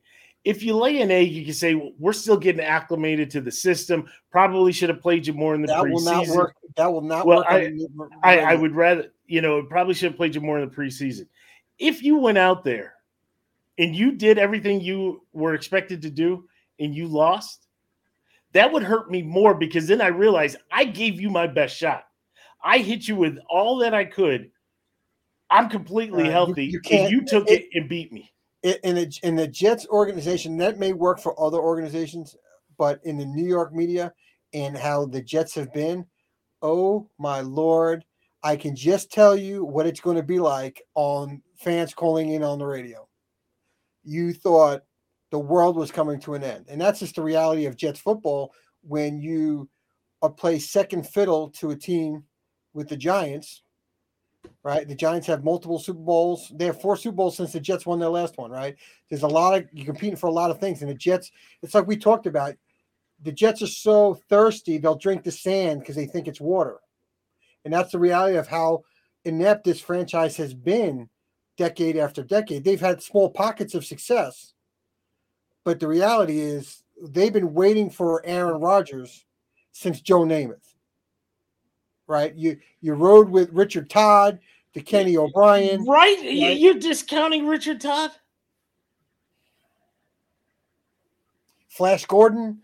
if you lay an egg, you can say well, we're still getting acclimated to the system. Probably should have played you more in the that preseason. Will not work. That will not well, work. I, I, I would rather, you know, probably should have played you more in the preseason. If you went out there and you did everything you were expected to do and you lost, that would hurt me more because then I realized I gave you my best shot. I hit you with all that I could. I'm completely uh, healthy. You, you, and you took it, it, and beat me. In the in the Jets organization, that may work for other organizations, but in the New York media and how the Jets have been, oh my lord, I can just tell you what it's going to be like on fans calling in on the radio. You thought the world was coming to an end. And that's just the reality of Jets football when you are play second fiddle to a team with the Giants, right? The Giants have multiple Super Bowls. They have four Super Bowls since the Jets won their last one, right? There's a lot of you're competing for a lot of things. And the Jets, it's like we talked about. The Jets are so thirsty, they'll drink the sand because they think it's water. And that's the reality of how inept this franchise has been decade after decade. They've had small pockets of success but the reality is, they've been waiting for Aaron Rodgers since Joe Namath. Right? You you rode with Richard Todd to Kenny O'Brien. Right? right? You're discounting Richard Todd? Flash Gordon.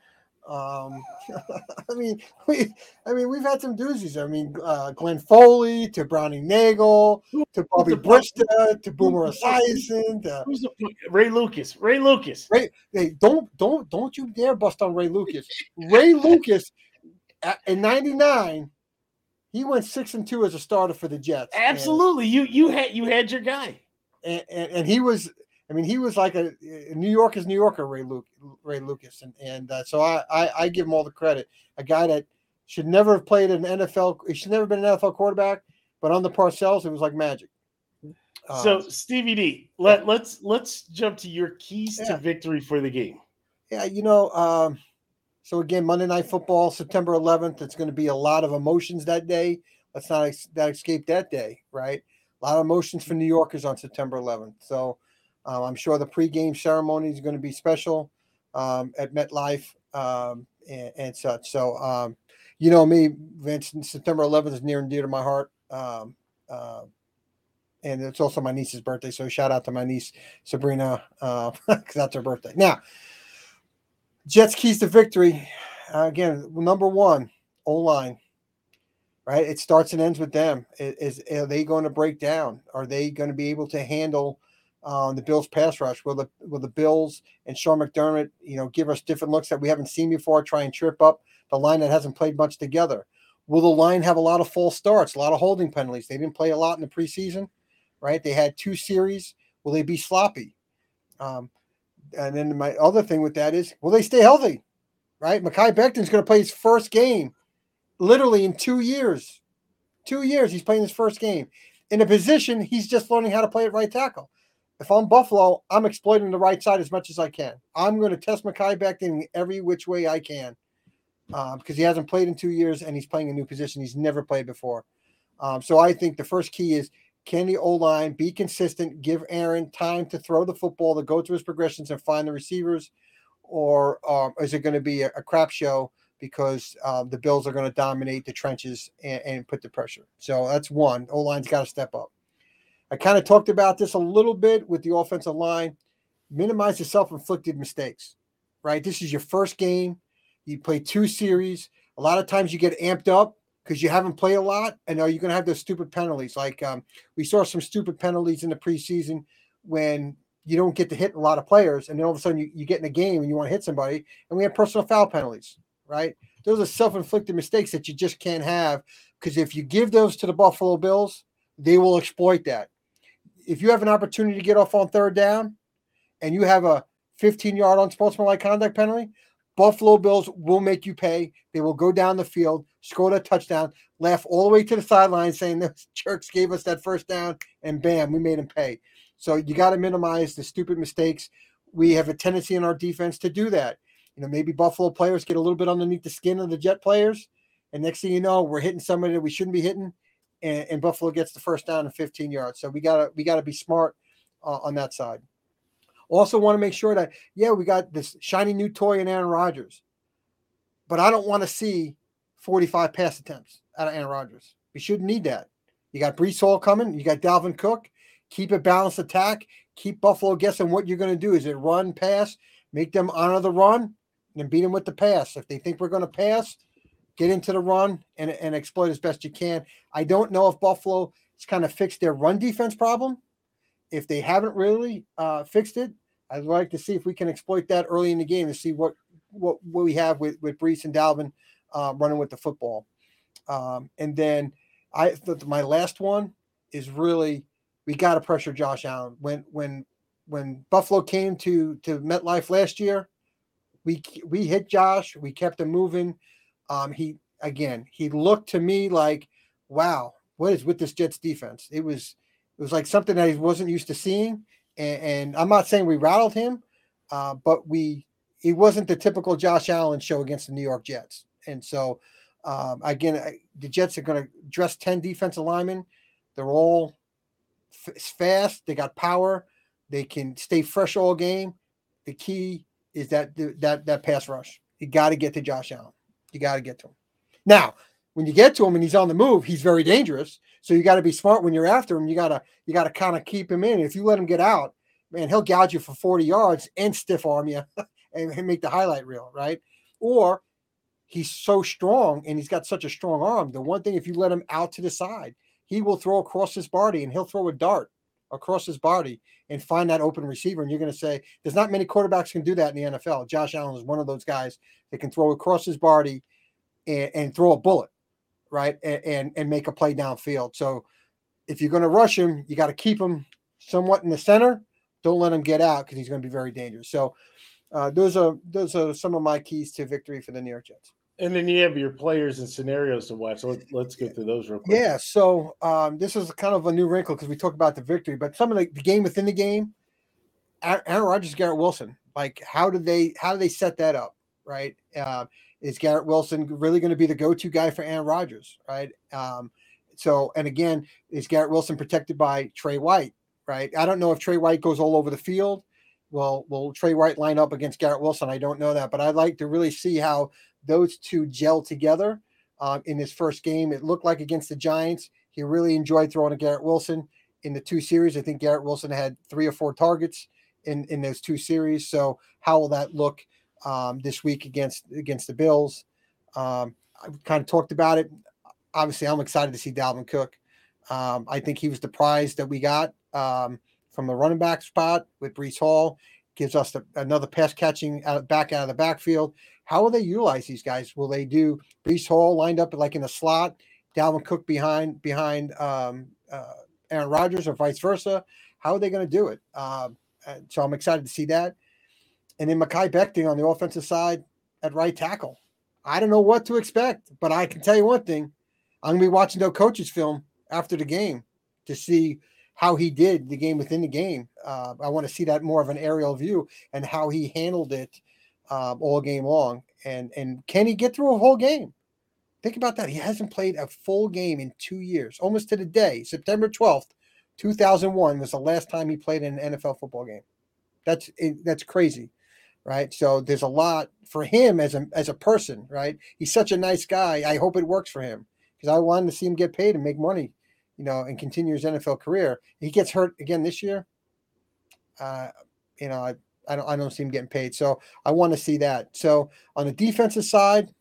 Um, I mean, we, I mean, we've had some doozies. I mean, uh, Glenn Foley to Browning Nagle to Bubby Brister to Boomer Esiason to Who's the, Ray Lucas. Ray Lucas. Ray, hey, don't don't don't you dare bust on Ray Lucas. Ray Lucas in '99, he went six and two as a starter for the Jets. Absolutely, and, you you had you had your guy, and, and, and he was I mean, he was like a, New York is New Yorker, Ray Luke, Ray Lucas, and and uh, so I, I, I give him all the credit. A guy that should never have played an NFL. He should never been an NFL quarterback, but on the Parcells, it was like magic. So um, Stevie D, let let's let's jump to your keys yeah. to victory for the game. Yeah, you know, um, so again, Monday Night Football, September 11th. It's going to be a lot of emotions that day. Let's not ex- that escape that day, right? A lot of emotions for New Yorkers on September 11th. So um, I'm sure the pregame ceremony is going to be special um, at MetLife um, and, and, such. So, um, you know me, Vince. September 11th is near and dear to my heart, uh, and it's also my niece's birthday. So, shout out to my niece Sabrina because uh, that's her birthday. Now, Jets keys to victory. Uh, again, number one, O line right? It starts and ends with them. Is, are they going to break down? Are they going to be able to handle um, the Bills pass rush. Will the will the Bills and Sean McDermott, you know, give us different looks that we haven't seen before? Try and trip up the line that hasn't played much together. Will the line have a lot of false starts, a lot of holding penalties? They didn't play a lot in the preseason, right? They had two series. Will they be sloppy? Um, and then my other thing with that is, will they stay healthy? Right? Mekhi Becton's going to play his first game, literally in two years. Two years, he's playing his first game in a position he's just learning how to play at right tackle if I'm Buffalo, I'm exploiting the right side as much as I can. I'm going to test Mekhi Becton every which way I can um, because he hasn't played in two years and he's playing a new position he's never played before. Um, so I think the first key is can the O line be consistent, give Aaron time to throw the football, to go through his progressions and find the receivers, or um, is it going to be a, a, crap show because um, the Bills are going to dominate the trenches and, and put the pressure? So that's one. O line's got to step up. I kind of talked about this a little bit with the offensive line. Minimize the self inflicted mistakes, right? This is your first game. You play two series. A lot of times you get amped up because you haven't played a lot. And are you going to have those stupid penalties? Like um, we saw some stupid penalties in the preseason when you don't get to hit a lot of players. And then all of a sudden you, you get in a game and you want to hit somebody. And we have personal foul penalties, right? those are self-inflicted mistakes that you just can't have because if you give those to the Buffalo Bills, they will exploit that. If you have an opportunity to get off on third down and you have a 15 yard unsportsmanlike conduct penalty, Buffalo Bills will make you pay. They will go down the field, score a touchdown, laugh all the way to the sideline saying those jerks gave us that first down, and bam, we made them pay. So you got to minimize the stupid mistakes. We have a tendency in our defense to do that. You know, maybe Buffalo players get a little bit underneath the skin of the Jet players, and next thing you know, we're hitting somebody that we shouldn't be hitting, and, and Buffalo gets the first down in 15 yards. So we gotta we gotta be smart uh, on that side. Also, want to make sure that yeah, we got this shiny new toy in Aaron Rodgers, but I don't want to see 45 pass attempts out of Aaron Rodgers. We shouldn't need that. You got Breece Hall coming. You got Dalvin Cook. Keep a balanced attack. Keep Buffalo guessing what you're going to do. Is it run, pass? Make them honor the run and then beat them with the pass. If they think we're going to pass, get into the run and, and exploit as best you can. I don't know if Buffalo has kind of fixed their run defense problem. If they haven't really uh, fixed it, I'd like to see if we can exploit that early in the game to see what what, what we have with with Breece and Dalvin uh, running with the football. Um, and then I my last one is really we got to pressure Josh Allen. When when when Buffalo came to to MetLife last year, we we hit Josh. We kept him moving. Um, he again he looked to me like, wow, what is with this Jets defense? It was it was like something that he wasn't used to seeing. And, and I'm not saying we rattled him, uh, but we it wasn't the typical Josh Allen show against the New York Jets. And so um, again, the Jets are going to dress ten defensive linemen. They're all f- fast. They got power. They can stay fresh all game. The key is that that that pass rush. You got to get to Josh Allen. You got to get to him. Now, when you get to him and he's on the move, he's very dangerous. So you got to be smart when you're after him. You gotta you gotta kind of keep him in. If you let him get out, man, he'll gouge you for 40 yards and stiff arm you and make the highlight reel, right? Or he's so strong and he's got such a strong arm. The one thing, if you let him out to the side, he will throw across his body and he'll throw a dart across his body and find that open receiver. And you're going to say, there's not many quarterbacks can do that in the NFL. Josh Allen is one of those guys that can throw across his body and, and throw a bullet, right? And, and, and make a play downfield. So if you're going to rush him, you got to keep him somewhat in the center. Don't let him get out because he's going to be very dangerous. So uh, those are those are some of my keys to victory for the New York Jets. And then you have your players and scenarios to watch. So let, us get through those real quick. Yeah. So um, this is kind of a new wrinkle because we talked about the victory, but some of the, the game within the game, Aaron Rodgers, Garrett Wilson, like how did they how do they set that up? Right? Uh, is Garrett Wilson really going to be the go-to guy for Aaron Rodgers? Right? Um, so and again, is Garrett Wilson protected by Trey White? Right? I don't know if Trey White goes all over the field. Well, will Trey White line up against Garrett Wilson? I don't know that, but I'd like to really see how those two gel together um, in his first game. It looked like against the Giants, he really enjoyed throwing to Garrett Wilson in the two series. I think Garrett Wilson had three or four targets in in those two series. So how will that look um, this week against against the Bills? Um, I kind of talked about it. Obviously, I'm excited to see Dalvin Cook. Um, I think he was the prize that we got um, from the running back spot with Breece Hall. Gives us the, another pass catching out, back out of the backfield. How will they utilize these guys? Will they do Breece Hall lined up like in the slot, Dalvin Cook behind behind um, uh, Aaron Rodgers, or vice versa? How are they going to do it? Um, so I'm excited to see that. And then Mekhi Becton on the offensive side at right tackle. I don't know what to expect, but I can tell you one thing: I'm going to be watching the coach's film after the game to see how he did the game within the game. Uh, I want to see that more of an aerial view and how he handled it um, all game long. And and can he get through a whole game? Think about that. He hasn't played a full game in two years, almost to the day. September 12th, 2001 was the last time he played in an NFL football game. That's that's crazy, right? So there's a lot for him as a as a person, right? He's such a nice guy. I hope it works for him because I wanted to see him get paid and make money, you know, and continue his NFL career. He gets hurt again this year. Uh, you know, I, I don't I don't see him getting paid. So I want to see that. So on the defensive side,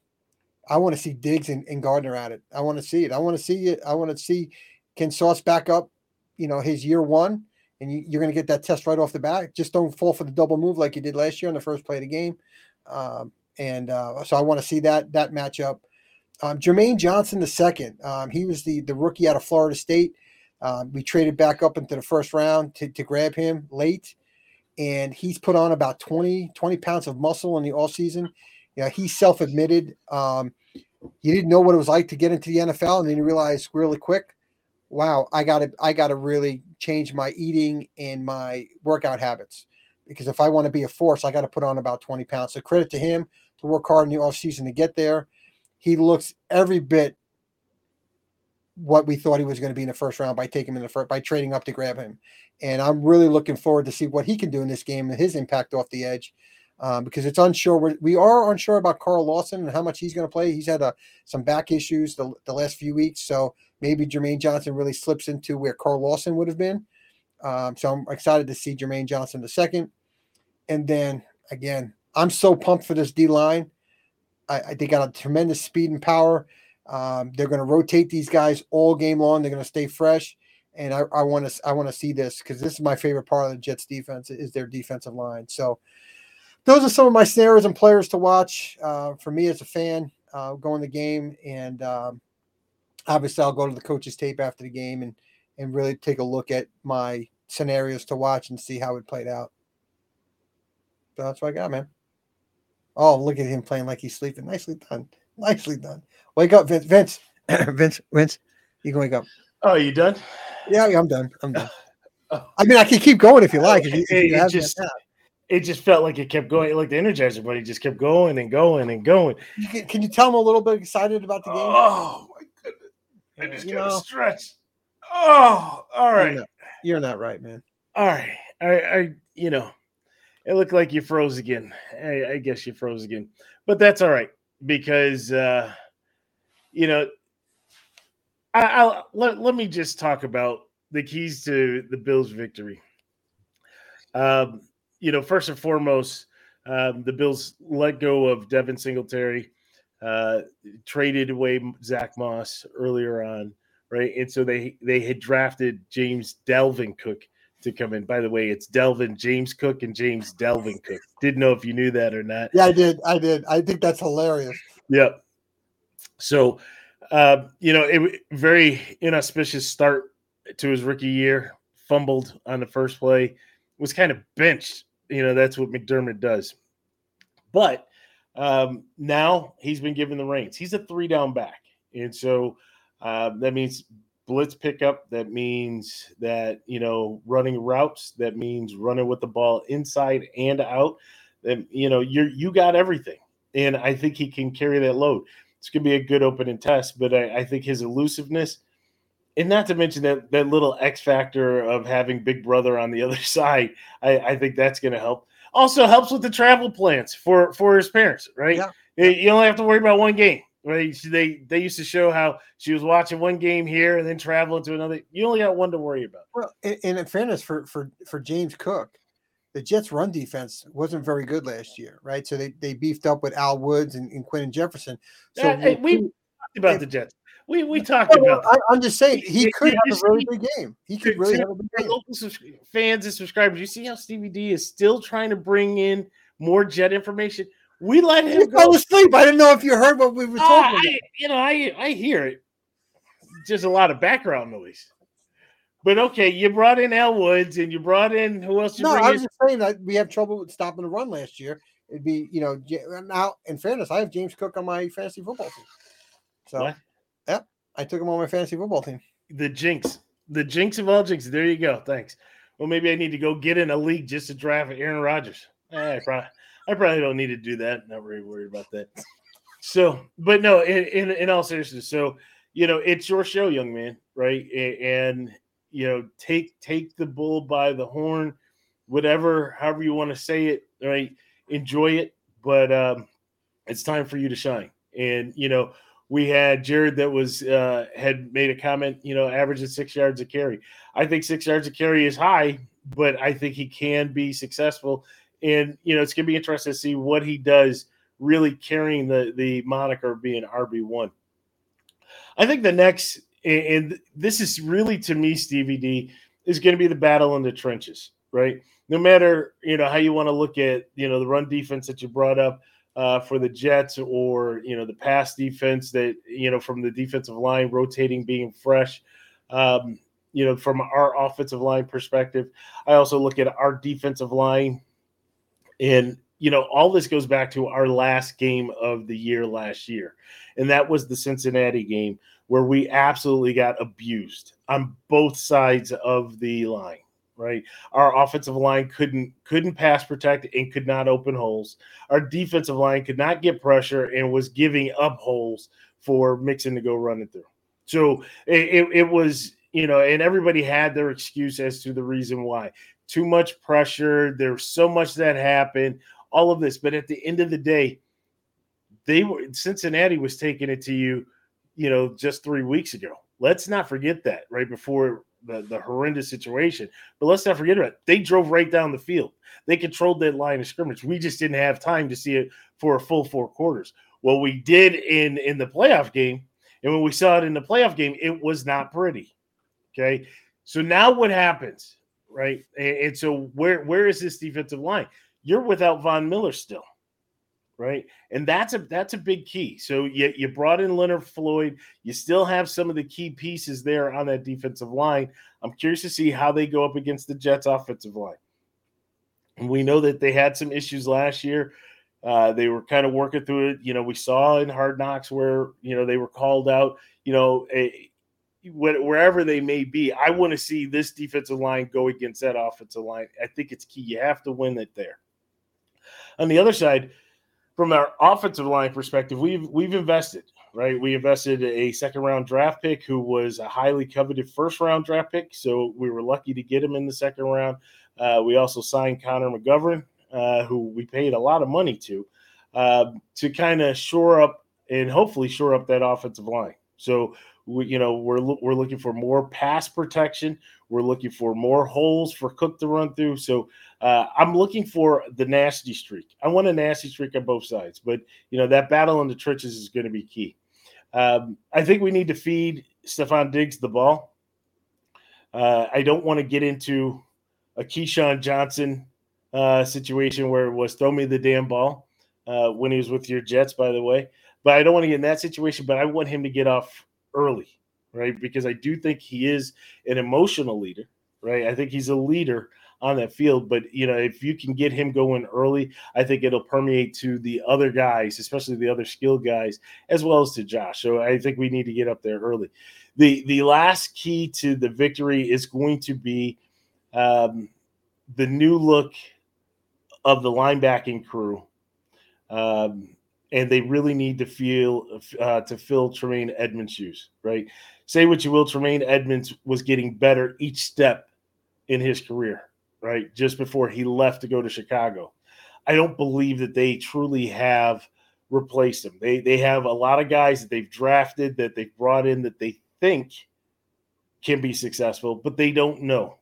I want to see Diggs and, and Gardner at it. I want to see it. I want to see it. I want to see can Sauce back up, you know, his year one, and you, are going to get that test right off the bat. Just don't fall for the double move like you did last year on the first play of the game. Um, and uh, so I want to see that that matchup. Um, Jermaine Johnson the second, um, he was the the rookie out of Florida State. Um, we traded back up into the first round to, to grab him late, and he's put on about 20, 20 pounds of muscle in the all season. You know, he self admitted um, he didn't know what it was like to get into the NFL, and then he realized really quick, wow, I got to I got to really change my eating and my workout habits because if I want to be a force, I got to put on about 20 pounds. So credit to him to work hard in the off season to get there. He looks every bit what we thought he was going to be in the first round by taking him in the first by trading up to grab him. And I'm really looking forward to see what he can do in this game and his impact off the edge. Um, because it's unsure. We're, we are unsure about Carl Lawson and how much he's going to play. He's had uh, some back issues the, the last few weeks, so maybe Jermaine Johnson really slips into where Carl Lawson would have been. Um, so I'm excited to see Jermaine Johnson the second. And then again, I'm so pumped for this D line. I, I they got a tremendous speed and power. Um, they're going to rotate these guys all game long. They're going to stay fresh, and I want to I want to see this because this is my favorite part of the Jets defense is their defensive line. So those are some of my scenarios and players to watch uh, for me as a fan uh, going the game, and um, obviously I'll go to the coach's tape after the game and and really take a look at my scenarios to watch and see how it played out. So that's what I got, man. Oh, look at him playing like he's sleeping. Nicely done. Nicely done. Wake up, Vince. Vince. Vince. Vince. You can wake up. Oh, you done? Yeah, I'm done. I'm done. Oh. I mean, I can keep going if you like. If you, if you it, just, it just felt like it kept going, It like the Energizer Bunny just kept going and going and going. You can, can, you tell I'm a little bit excited about the game? Oh! I just got to stretch. Oh, all right. You're not, you're not, right, man. All right, I, I, you know, it looked like you froze again. I, I guess you froze again, but that's all right because uh, you know, I, I'll let, let me just talk about the keys to the Bills' victory. Um, you know, first and foremost, um, the Bills let go of Devin Singletary, uh, traded away Zach Moss earlier on, right? And so they they had drafted James Delvin Cook to come in. By the way, it's Delvin James Cook and James Delvin Cook. Didn't know if you knew that or not. Yeah, I did. I did. I think that's hilarious. Yep. So, uh, you know, it very inauspicious start to his rookie year. Fumbled on the first play, was kind of benched. You know, that's what McDermott does. But um, now he's been given the reins. He's a three down back, and so uh, that means blitz pickup. That means that you know running routes. That means running with the ball inside and out. That you know you you got everything, and I think he can carry that load. It's gonna be a good opening test, but I, I think his elusiveness, and not to mention that that little X factor of having Big Brother on the other side, I, I think that's gonna help. Also helps with the travel plans for for his parents, right? Yeah. You only have to worry about one game. Right? They they used to show how she was watching one game here and then traveling to another. You only got one to worry about. Well, and, in fairness, for for for James Cook, the Jets' run defense wasn't very good last year, right? So they, they beefed up with Al Woods and, and Quinton Jefferson. So uh, we, we talked about the Jets. We we talked about. I, am just saying he could have a really big game. He could really have a big game. Local fans and subscribers, you see how Stevie D is still trying to bring in more Jet information. We let him go. fell asleep. I didn't know if you heard what we were uh, talking. I, you know, I I hear it. Just a lot of background noise. But okay, you brought in Al Woods and you brought in who else? You no, I was in? just saying that we have trouble with stopping the run last year. It'd be, you know, now in fairness, I have James Cook on my fantasy football team. So, what? Yep, I took him on my fantasy football team. The jinx, the jinx of all jinx. There you go. Thanks. Well, maybe I need to go get in a league just to draft Aaron Rodgers. Eh, I probably, I probably don't need to do that. Not really worried about that. So, but no, in, in, in all seriousness, so you know, it's your show, young man, right? And you know, take take the bull by the horn, whatever, however you want to say it, right? Enjoy it, but um, it's time for you to shine. And you know, we had Jared that was uh, had made a comment, you know, averaging six yards a carry. I think six yards a carry is high, but I think he can be successful. And you know, it's gonna be interesting to see what he does, really carrying the the moniker of being RB one. I think the next and this is really to me, Stevie D, is going to be the battle in the trenches, right? No matter you know how you want to look at you know the run defense that you brought up, uh, for the Jets or you know the pass defense that you know from the defensive line rotating, being fresh. Um, you know, from our offensive line perspective, I also look at our defensive line, and you know, all this goes back to our last game of the year last year, and that was the Cincinnati game where we absolutely got abused on both sides of the line right? Our offensive line couldn't couldn't pass protect and could not open holes. Our defensive line could not get pressure and was giving up holes for Mixon to go running through. So it, it was, you know, and everybody had their excuse as to the reason why. Too much pressure. There's so much that happened. All of this, but at the end of the day, they were Cincinnati was taking it to you, you know, just three weeks ago. Let's not forget that right before the, the horrendous situation. But let's not forget about it. They drove right down the field. They controlled that line of scrimmage. We just didn't have time to see it for a full four quarters. What we did in in the playoff game, and when we saw it in the playoff game, it was not pretty. Okay. So now what happens? Right. And, and so where where is this defensive line? You're without Von Miller still right? And that's a that's a big key. So you you brought in Leonard Floyd. You still have some of the key pieces there on that defensive line. I'm curious to see how they go up against the Jets offensive line. And we know that they had some issues last year. Uh, they were kind of working through it. You know, we saw in Hard Knocks where you know they were called out. You know, a, wherever they may be. I want to see this defensive line go against that offensive line. I think it's key. You have to win it there. On the other side, from our offensive line perspective, we've we've invested right. We invested a second round draft pick who was a highly coveted first round draft pick, so we were lucky to get him in the second round. Uh, we also signed Connor McGovern, uh, who we paid a lot of money to, uh, to kind of shore up and hopefully shore up that offensive line. So we, you know, we're we're looking for more pass protection. We're looking for more holes for Cook to run through. So uh, I'm looking for the nasty streak. I want a nasty streak on both sides, but you know that battle in the trenches is going to be key. Um, I think we need to feed Stefon Diggs the ball. Uh, I don't want to get into a Keyshawn Johnson uh, situation where it was throw me the damn ball uh, when he was with your Jets, by the way. But I don't want to get in that situation. But I want him to get off early, right? Because I do think he is an emotional leader, right? I think he's a leader on that field. But you know, if you can get him going early, I think it'll permeate to the other guys, especially the other skilled guys, as well as to Josh. So I think we need to get up there early. The the last key to the victory is going to be um, the new look of the linebacking crew. Um, and they really need to feel uh, to fill Tremaine Edmunds' shoes, right? Say what you will, Tremaine Edmunds was getting better each step in his career, right? Just before he left to go to Chicago. I don't believe that they truly have replaced him. They they have a lot of guys that they've drafted that they've brought in that they think can be successful, but they don't know.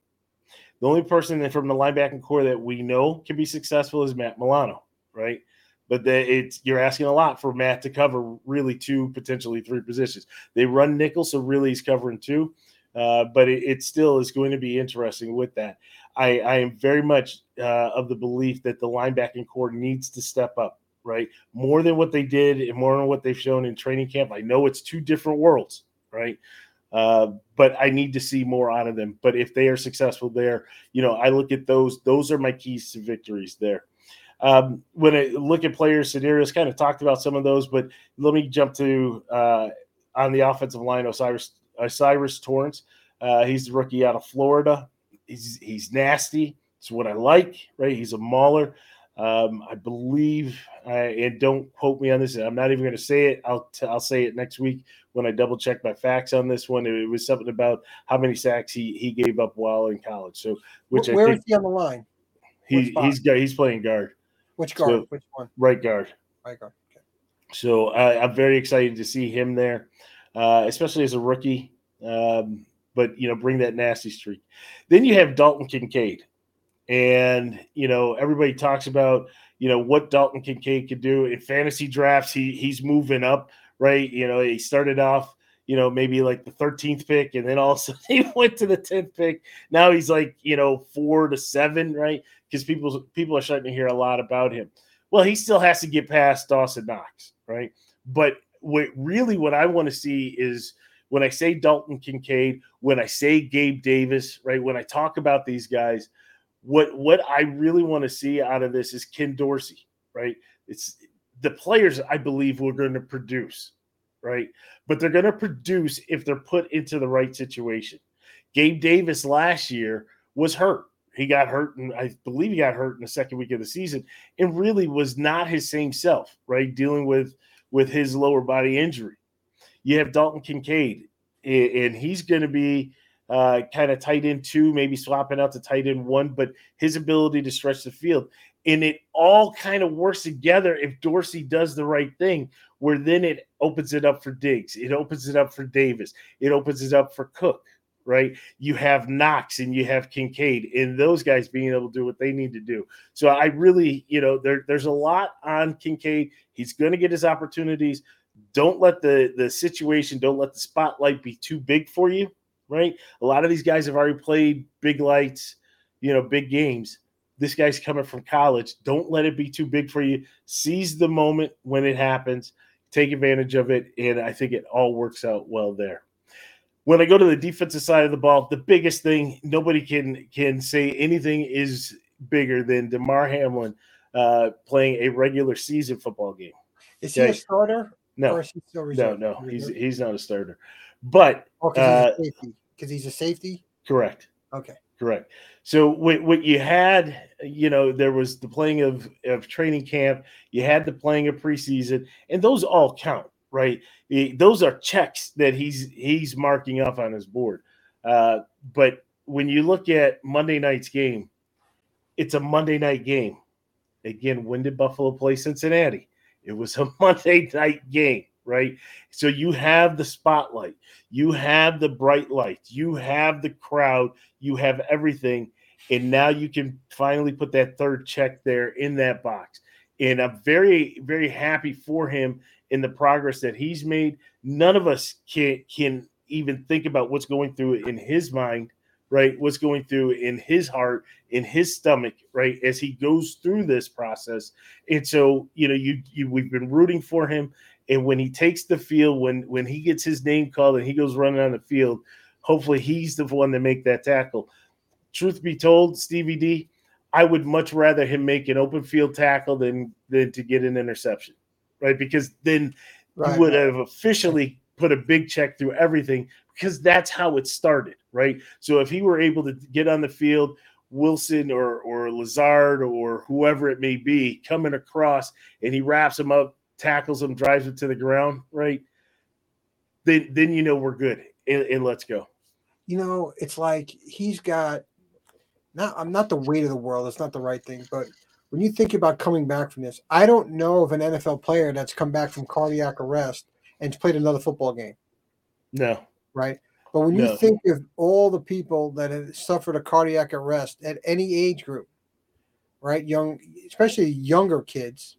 The only person from the linebacking core that we know can be successful is Matt Milano, right? but it's you're asking a lot for Matt to cover really two, potentially three positions. They run nickel, so really he's covering two. Uh, but it, it, still is going to be interesting with that. I, I am very much uh, of the belief that the linebacking core needs to step up, right? More than what they did and more than what they've shown in training camp. I know it's two different worlds, right? Uh, but I need to see more out of them. But if they are successful there, you know, I look at those, those are my keys to victories there. Um, when I look at player scenarios, kind of talked about some of those, but let me jump to uh, on the offensive line, O'Cyrus O'Cyrus Torrence. Uh, he's the rookie out of Florida. He's he's nasty. It's what I like, right? He's a mauler. Um, I believe, I, and don't quote me on this. I'm not even going to say it. I'll t- I'll say it next week when I double check my facts on this one. It, was something about how many sacks he he gave up while in college. So, which where, I think, is he on the line? He, he's he's playing guard. Which guard? So, Which one? Right guard. Right guard. Okay. So I, am very excited to see him there, uh, especially as a rookie. Um, but you know, bring that nasty streak. Then you have Dalton Kincaid, and you know everybody talks about you know what Dalton Kincaid could do in fantasy drafts. He he's moving up, right? You know, he started off you know, maybe like the 13th pick, and then also he went to the 10th pick. Now he's like, you know, four to seven, right? Because people people are starting to hear a lot about him. Well, he still has to get past Dawson Knox, right? But what really what I want to see is when I say Dalton Kincaid, when I say Gabe Davis, right? When I talk about these guys, what what I really want to see out of this is Ken Dorsey, right? It's the players I believe we're going to produce, right? But they're going to produce if they're put into the right situation. Gabe Davis last year was hurt. He got hurt, and I believe he got hurt in the second week of the season, and really was not his same self, right? Dealing with with his lower body injury. You have Dalton Kincaid, and he's going to be uh, kind of tight end two, maybe swapping out to tight end one, but his ability to stretch the field. And it all kind of works together if Dorsey does the right thing, where then it opens it up for Diggs, it opens it up for Davis, it opens it up for Cook, right? You have Knox and you have Kincaid, and those guys being able to do what they need to do. So I really, you know, there, there's a lot on Kincaid. He's going to get his opportunities. Don't let the the situation, don't let the spotlight be too big for you, right? A lot of these guys have already played big lights, you know, big games. This guy's coming from college. Don't let it be too big for you. Seize the moment when it happens. Take advantage of it, and I think it all works out well there when I go to the defensive side of the ball, the biggest thing nobody can can say anything is bigger than Damar Hamlin uh, playing a regular season football game. Is he a starter? No, no, no. He's he's not a starter. But because oh, he's, uh, he's, a safety. Correct. Okay. Correct. So what, what you had, you know, there was the playing of of training camp. You had the playing of preseason, and those all count right? Those are checks that he's he's marking off on his board. Uh, but when you look at Monday night's game, it's a Monday night game. Again, when did Buffalo play Cincinnati? It was a Monday night game, right? So you have the spotlight, you have the bright lights, you have the crowd, you have everything. And now you can finally put that third check there in that box. And I'm very, very happy for him in the progress that he's made. None of us can can even think about what's going through in his mind, right? What's going through in his heart, in his stomach, right? As he goes through this process. And so, you know, you, you we've been rooting for him. And when he takes the field, when when he gets his name called and he goes running on the field, hopefully he's the one to make that tackle. Truth be told, Stevie D, I would much rather him make an open field tackle than than to get an interception right? Because then right. you would have officially put a big check through everything because that's how it started, right? So if he were able to get on the field, Wilson or or Lazard or whoever it may be coming across and he wraps him up, tackles him, drives him to the ground, right? Then then you know we're good and, and let's go. You know, it's like he's got not I'm not the weight of the world, it's not the right thing, but when you think about coming back from this, I don't know of an NFL player that's come back from cardiac arrest and played another football game. No. Right. But when no. you think of all the people that have suffered a cardiac arrest at any age group, right? Young, especially younger kids,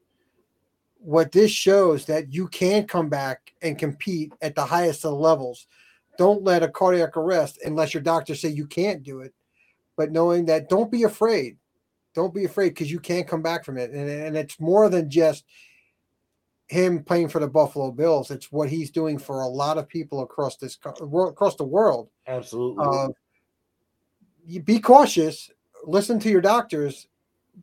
what this shows that you can come back and compete at the highest of the levels. Don't let a cardiac arrest unless your doctor say you can't do it. But knowing that don't be afraid don't be afraid because you can't come back from it. And, and it's more than just him playing for the Buffalo Bills. It's what he's doing for a lot of people across this across the world. Absolutely. Uh, be cautious. Listen to your doctors,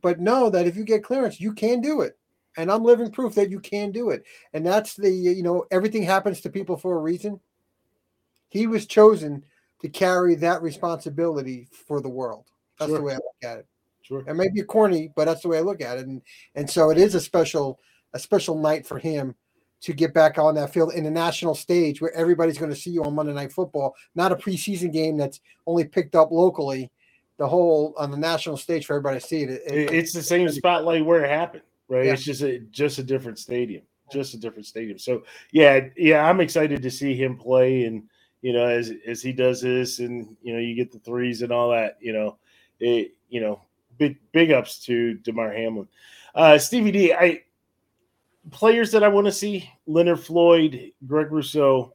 but know that if you get clearance, you can do it. And I'm living proof that you can do it. And that's the you know everything happens to people for a reason. He was chosen to carry that responsibility for the world. That's sure. the way I look at it. Sure. It may be corny, but that's the way I look at it. And and so it is a special a special night for him to get back on that field in the national stage where everybody's going to see you on Monday Night Football, not a preseason game that's only picked up locally. The whole on the national stage for everybody to see it. it it's the same spotlight where it happened, right? Yeah. It's just a just a different stadium, just a different stadium. So yeah, yeah, I'm excited to see him play, and you know, as as he does this, and you know, you get the threes and all that. You know, it you know, big big ups to Damar Hamlin. Uh, Stevie D, I players that I want to see: Leonard Floyd, Greg Rousseau.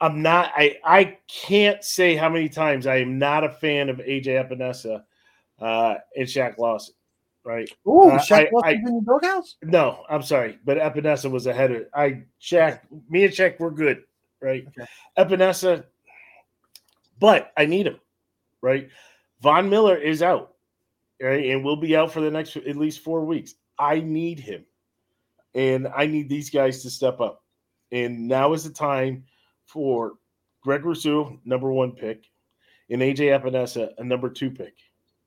I'm not. I I can't say how many times I am not a fan of AJ Epenesa uh, and Shaq Lawson. right? Ooh, Uh, Shaq I- I- in your doghouse? No, I'm sorry, but Epenesa was ahead of I. Shaq, me and Shaq, we're good, right? Okay. Epenesa, but I need him, right? Von Miller is out, right, and will be out for the next at least four weeks. I need him, and I need these guys to step up. And now is the time for Greg Rousseau, number one pick, and AJ Epenesa, a number two pick,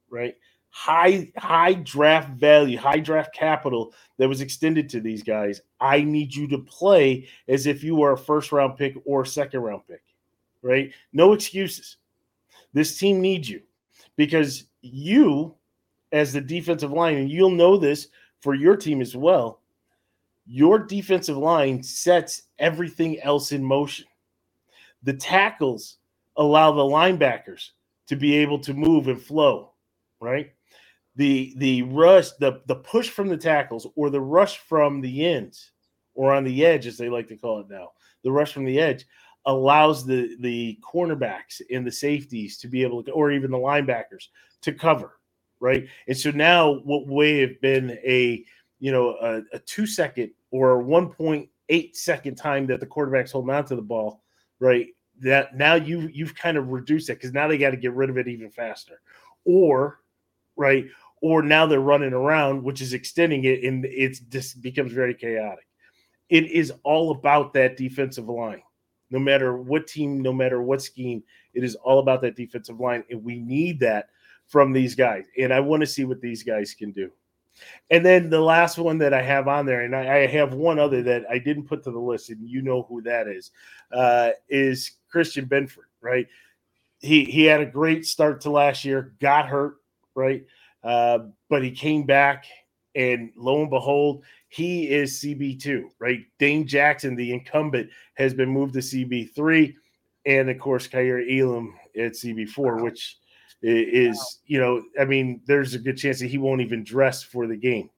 right? High high draft value, high draft capital that was extended to these guys. I need you to play as if you were a first round pick or second round pick, right? No excuses. This team needs you because you, as the defensive line, and you'll know this for your team as well, your defensive line sets everything else in motion. The tackles allow the linebackers to be able to move and flow, right? The the rush, the the push from the tackles or the rush from the ends or on the edge, as they like to call it now, the rush from the edge allows the the cornerbacks and the safeties to be able to, or even the linebackers to cover, right? And so now what may have been a you know a, a two second or 1.8 second time that the quarterback's holding on to the ball, right? That now you you've kind of reduced it because now they got to get rid of it even faster, or right, or now they're running around, which is extending it, and it's just becomes very chaotic. It is all about that defensive line. No matter what team, no matter what scheme, it is all about that defensive line, and we need that from these guys. And I want to see what these guys can do. And then the last one that I have on there, and I, I have one other that I didn't put to the list, and you know who that is, uh, is Christian Benford, right? He he had a great start to last year, got hurt, right? Uh, but he came back, and lo and behold, he is CB2, right? Dane Jackson, the incumbent, has been moved to CB3, and of course, Kaiir Elam at CB4, which is, you know, I mean, there's a good chance that he won't even dress for the game,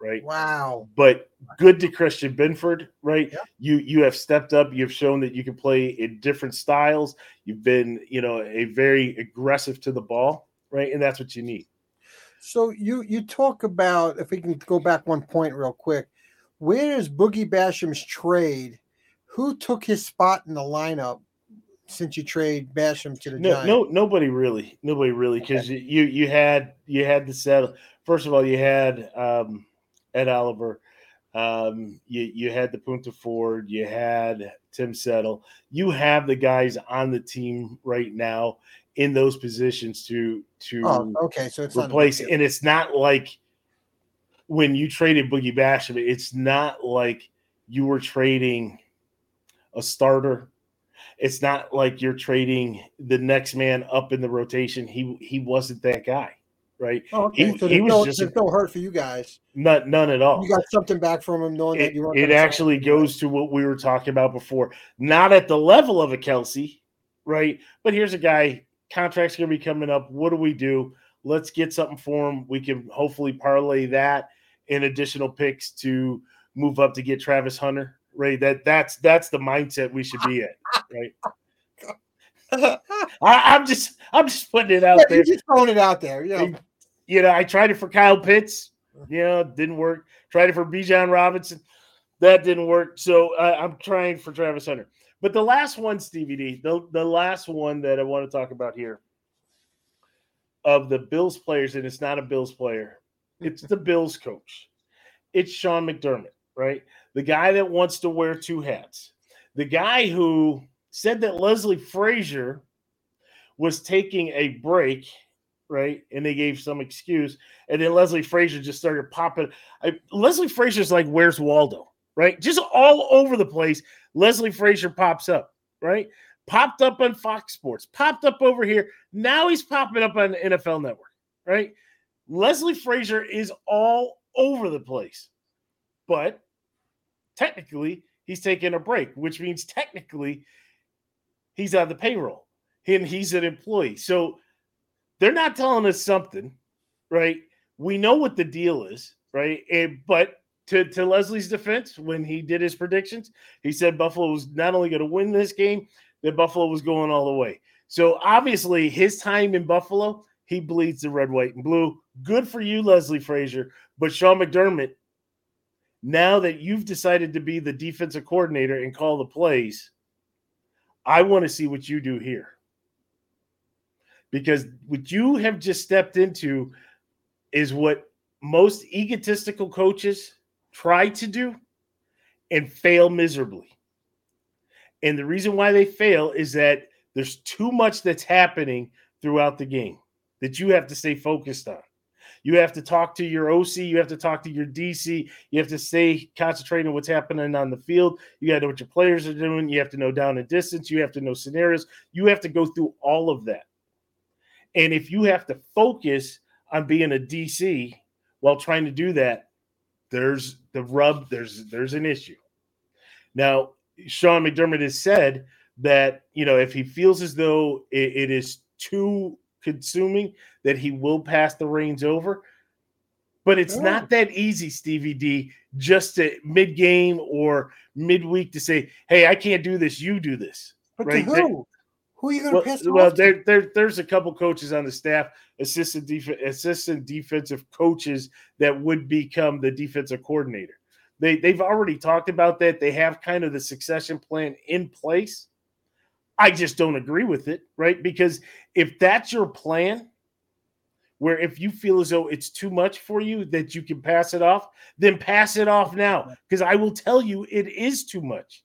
right? Wow. But good to Christian Benford, right? Yeah. You you have stepped up. You've shown that you can play in different styles. You've been, you know, a very aggressive to the ball, right? And that's what you need. So you you talk about if we can go back one point real quick, where is Boogie Basham's trade? Who took his spot in the lineup since you trade Basham to the No, Giants? no, nobody really, nobody really, because you you had you had the settle. First of all, you had um, Ed Oliver, um, you you had the Poona Ford, you had Tim Settle. You have the guys on the team right now in those positions to to Oh, okay. So it's replace, and it's not like when you traded Boogie Basham, it's not like you were trading a starter. It's not like you're trading the next man up in the rotation. He he wasn't that guy, right? Oh, okay. he- so he was no, just no hurt for you guys. Not none at all. You got something back from him, knowing that It, you weren't. it actually goes to what we were talking about before. Not at the level of a Kelce, right? But here's a guy. Contract's going to be coming up. What do we do? Let's get something for him. We can hopefully parlay that in additional picks to move up to get Travis Hunter. Right. That that's that's the mindset we should be at. Right. I, I'm just I'm just putting it out Yeah, there. you're just throwing it out there. You know, You know, I tried it for Kyle Pitts. You know, didn't work. Tried it for Bijan Robinson. That didn't work. So uh, I'm trying for Travis Hunter. But the last one, Stevie D, the, the last one that I want to talk about here of the Bills players, and it's not a Bills player, it's the Bills coach. It's Sean McDermott, right? The guy that wants to wear two hats. The guy who said that Leslie Frazier was taking a break, right? And they gave some excuse. And then Leslie Frazier just started popping. I, Leslie Frazier's like, where's Waldo? Right? Just all over the place. Leslie Frazier pops up, right? Popped up on Fox Sports, popped up over here. Now he's popping up on NFL Network, right? Leslie Frazier is all over the place. But technically, he's taking a break, which means technically he's on the payroll and he's an employee. So they're not telling us something, right? We know what the deal is, right? And, but to, to Leslie's defense, when he did his predictions, he said Buffalo was not only going to win this game, that Buffalo was going all the way. So obviously, his time in Buffalo, he bleeds the red, white, and blue. Good for you, Leslie Frazier. But Sean McDermott, now that you've decided to be the defensive coordinator and call the plays, I want to see what you do here. Because what you have just stepped into is what most egotistical coaches try to do and fail miserably. And the reason why they fail is that there's too much that's happening throughout the game that you have to stay focused on. You have to talk to your OC. You have to talk to your DC. You have to stay concentrating on what's happening on the field. You got to know what your players are doing. You have to know down and distance. You have to know scenarios. You have to go through all of that. And if you have to focus on being a DC while trying to do that, there's the rub. There's there's an issue. Now, Sean McDermott has said that you know if he feels as though it, it is too consuming, that he will pass the reins over. But it's oh. not that easy, Stevie D, just to mid game or midweek to say, "Hey, I can't do this. You do this." But right? who? Who are you going well, to pass? Well, there, there, there's a couple coaches on the staff, assistant def- assistant defensive coaches that would become the defensive coordinator. They they've already talked about that. They have kind of the succession plan in place. I just don't agree with it, right? Because if that's your plan, where if you feel as though it's too much for you that you can pass it off, then pass it off now. Because I will tell you, it is too much.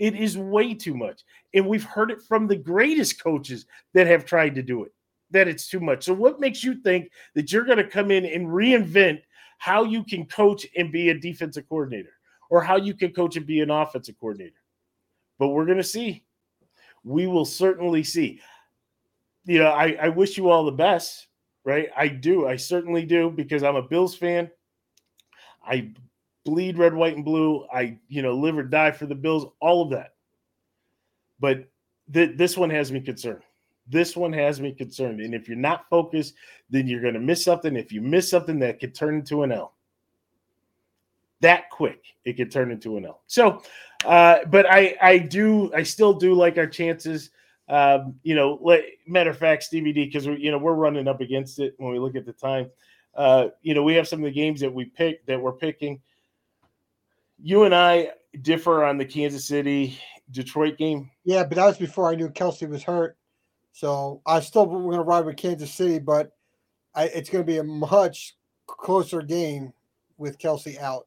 It is way too much. And we've heard it from the greatest coaches that have tried to do it that it's too much. So, what makes you think that you're going to come in and reinvent how you can coach and be a defensive coordinator or how you can coach and be an offensive coordinator? But we're going to see. We will certainly see. You know, I, I wish you all the best, right? I do. I certainly do because I'm a Bills fan. I bleed red, white, and blue. I, you know, live or die for the Bills, all of that. But th- this one has me concerned. This one has me concerned. And if you're not focused, then you're going to miss something. If you miss something, that could turn into an L. That quick, it could turn into an L. So, uh, but I, I do, I still do like our chances. Um, you know, let, matter of fact, Stevie D, because we, you know, we're running up against it when we look at the time. Uh, you know, we have some of the games that we pick that we're picking you and I differ on the Kansas City Detroit game. Yeah, but that was before I knew Kelce was hurt. So I still we're going to ride with Kansas City, but I, it's going to be a much closer game with Kelce out.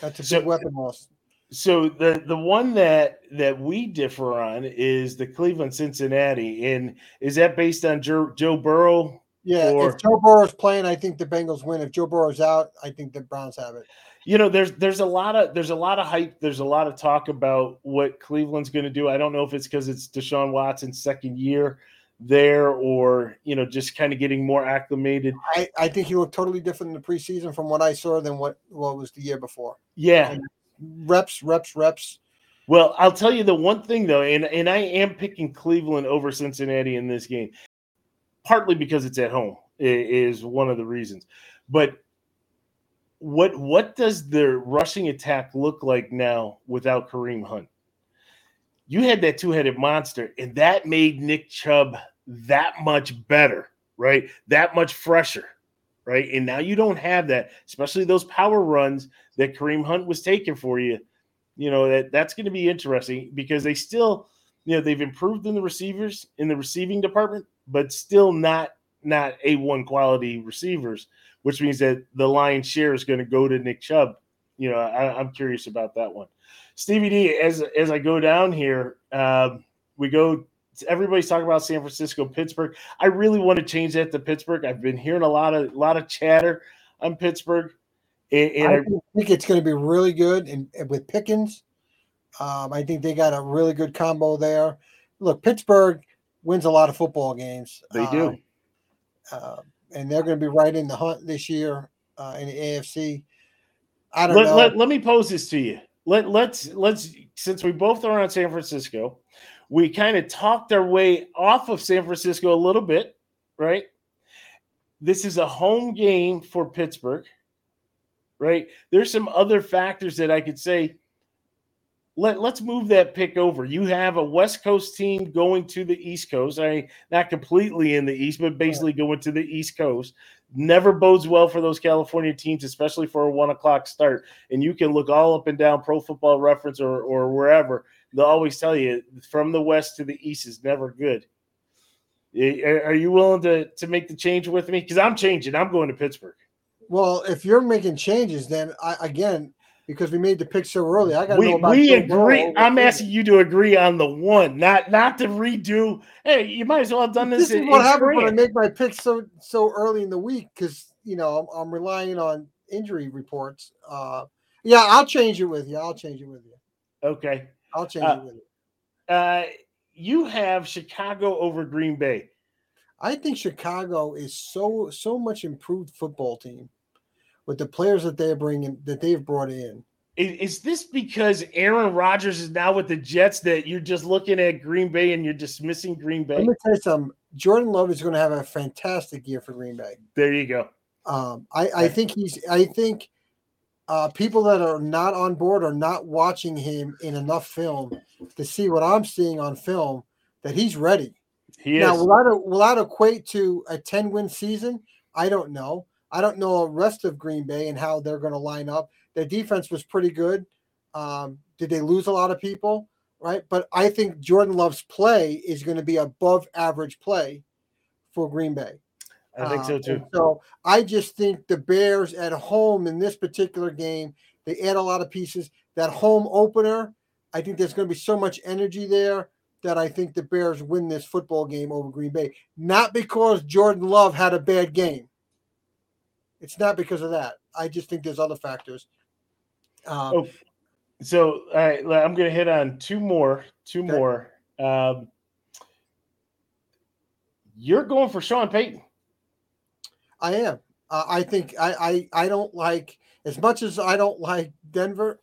That's a so, big weapon loss. So the the one that that we differ on is the Cleveland Cincinnati, and is that based on Joe, Joe Burrow? Yeah, or, if Joe Burrow's playing, I think the Bengals win. If Joe Burrow's out, I think the Browns have it you know there's there's a lot of there's a lot of hype there's a lot of talk about what cleveland's going to do i don't know if it's because it's deshaun watson's second year there or you know just kind of getting more acclimated. I, I think he looked totally different in the preseason from what i saw than what what was the year before. Yeah. And reps reps reps. Well i'll tell you the one thing though and and i am picking cleveland over cincinnati in this game partly because it's at home is one of the reasons. But what what does the rushing attack look like now without Kareem Hunt? You had that two-headed monster, and that made Nick Chubb that much better, right? That much fresher, right? And now you don't have that, especially those power runs that Kareem Hunt was taking for you. You know that that's going to be interesting because they still, you know, they've improved in the receivers in the receiving department, but still not not a one quality receivers which means that the lion's share is going to go to Nick Chubb. You know, I, am curious about that one. Stevie D, as as I go down here, um, we go. Everybody's talking about San Francisco, Pittsburgh. I really want to change that to Pittsburgh. I've been hearing a lot of a lot of chatter on Pittsburgh, and, and I, I think it's going to be really good. And, and with Pickens, um, I think they got a really good combo there. Look, Pittsburgh wins a lot of football games. They do. Uh, uh, and they're going to be right in the hunt this year uh, in the AFC. I don't let, know. Let, let me pose this to you. Let let's let's since we both are on San Francisco, we kind of talked our way off of San Francisco a little bit, right? This is a home game for Pittsburgh, right? There's some other factors that I could say. let, let's move that pick over. You have a West Coast team going to the East Coast. I mean, not completely in the East, but basically going to the East Coast. Never bodes well for those California teams, especially for a one o'clock start. And you can look all up and down Pro Football Reference or, or wherever. They'll always tell you from the West to the East is never good. Are you willing to, to make the change with me? Because I'm changing. I'm going to Pittsburgh. Well, if you're making changes, then I, again, because we made the pick so early. I got to we, know about. We agree. I'm asking you to agree on the one, not not to redo. Hey, you might as well have done this. This is what happens when I make my pick so so early in the week because you know I'm, I'm, relying on injury reports. Uh, yeah, I'll change it with you. I'll change it with you. Okay, I'll change uh, it. Uh, you have Chicago over Green Bay. I think Chicago is so so much improved football team with the players that they're bringing that they've brought in. Is, is, this because Aaron Rodgers is now with the Jets that you're just looking at Green Bay and you're dismissing Green Bay? Let me tell you something. Jordan Love is going to have a fantastic year for Green Bay. There you go. Um, I, I think he's. I think uh, people that are not on board are not watching him in enough film to see what I'm seeing on film that he's ready. He now, is. will that, will that equate to a 10 win season? I don't know. I don't know the rest of Green Bay and how they're going to line up. Their defense was pretty good. Um, did they lose a lot of people? Right. But I think Jordan Love's play is going to be above average play for Green Bay. I think so um, too. so I just think the Bears at home in this particular game, they add a lot of pieces. That home opener, I think there's going to be so much energy there that I think the Bears win this football game over Green Bay. Not because Jordan Love had a bad game. It's not because of that. I just think there's other factors. Um, oh, so all right, I'm going to hit on two more. Two okay. more. Um, you're going for Sean Payton. I am. Uh, I think I, I I don't like as much as I don't like Denver.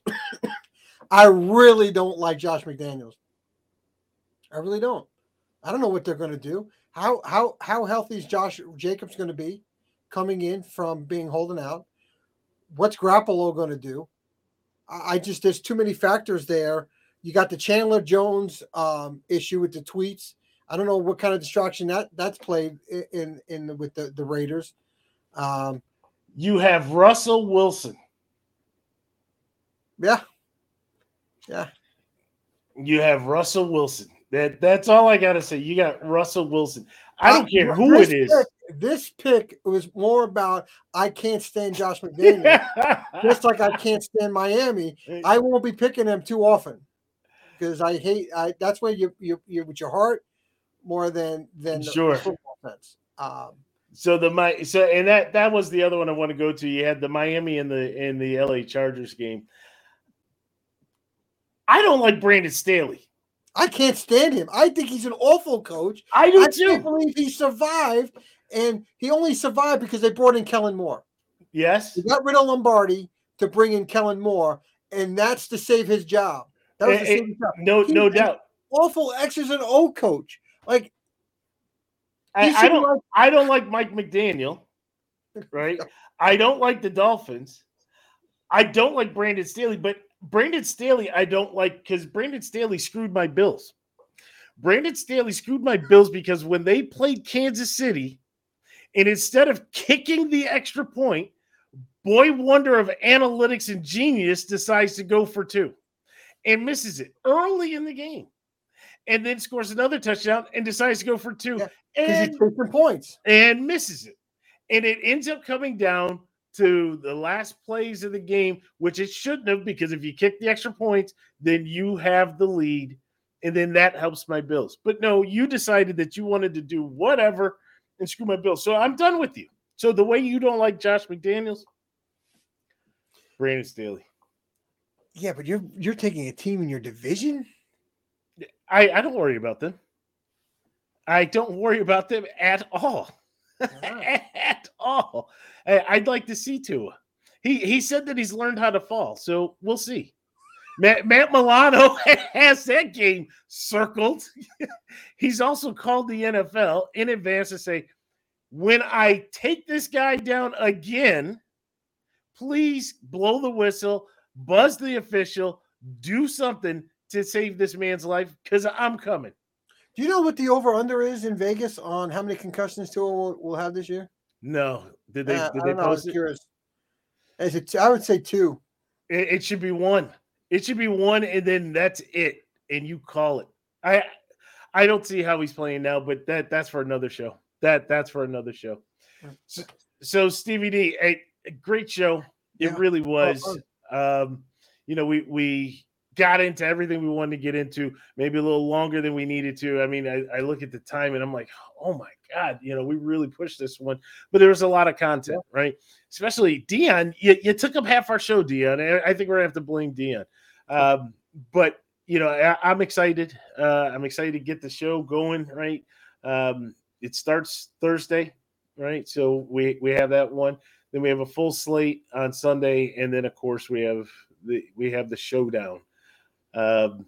I really don't like Josh McDaniels. I really don't. I don't know what they're going to do. How how how healthy is Josh Jacobs going to be? coming in from being holding out. What's Garoppolo going to do? I just there's too many factors there. You got the Chandler Jones um, issue with the tweets. I don't know what kind of distraction that that's played in in, in with the the Raiders. Um, you have Russell Wilson. Yeah, yeah. You have Russell Wilson. That that's all I gotta say. You got Russell Wilson. I don't care who it is. Pick, this pick was more about I can't stand Josh McDaniel, just like I can't stand Miami. I won't be picking them too often because I hate. I that's where you you you with your heart more than than sure. the football sense. Um, so the my so and that that was the other one I want to go to. You had the Miami and the in the LA Chargers game. I don't like Brandon Staley. I can't stand him. I think he's an awful coach. I do I too. can't believe he survived, and he only survived because they brought in Kellen Moore. Yes, he got rid of Lombardi to bring in Kellen Moore, and that's to save his job. That was eh, eh, it, it, job. No, he no doubt. Awful X's and O coach. Like I, I don't. Like, I don't like Mike McDaniel. Right. I don't like the Dolphins. I don't like Brandon Staley, but Brandon Staley, I don't like because Brandon Staley screwed my Bills. Brandon Staley screwed my Bills because when they played Kansas City, and instead of kicking the extra point, boy wonder of analytics and genius decides to go for two and misses it early in the game. And then scores another touchdown and decides to go for two yeah, and points and misses it. And it ends up coming down to the last plays of the game, which it shouldn't have, because if you kick the extra points, then you have the lead, and then that helps my Bills. But no, you decided that you wanted to do whatever and screw my Bills. So I'm done with you. So the way you don't like Josh McDaniels, Brandon Staley. Yeah, but you're you're taking a team in your division. I I don't worry about them. I don't worry about them at all. Ah. at all. I'd like to see Tua. He he said that he's learned how to fall, so we'll see. Matt, Matt Milano has that game circled. he's also called the NFL in advance to say, when I take this guy down again, please blow the whistle, buzz the official, do something to save this man's life because I'm coming. Do you know what the over under is in Vegas on how many concussions Tua will, will have this year? No, did they? Uh, did I they don't. I was it? curious. Is it? I would say two. It, it should be one. It should be one, and then that's it, and you call it. I I don't see how he's playing now, but that that's for another show. That that's for another show. So, so Stevie D, a, a great show. It Yeah. really Oh, was. Um, you know, we we got into everything we wanted to get into, maybe a little longer than we needed to. I mean, I, I look at the time and I'm like, oh my god, you know, we really pushed this one, but there was a lot of content, right? Especially Deion, you, you took up half our show, Deion. I, think we're gonna have to blame Deion. Um, but you know, I, I'm excited. Uh, I'm excited to get the show going, right? Um, it starts Thursday, right? So we we have that one. Then we have a full slate on Sunday, and then of course we have the we have the showdown. Um,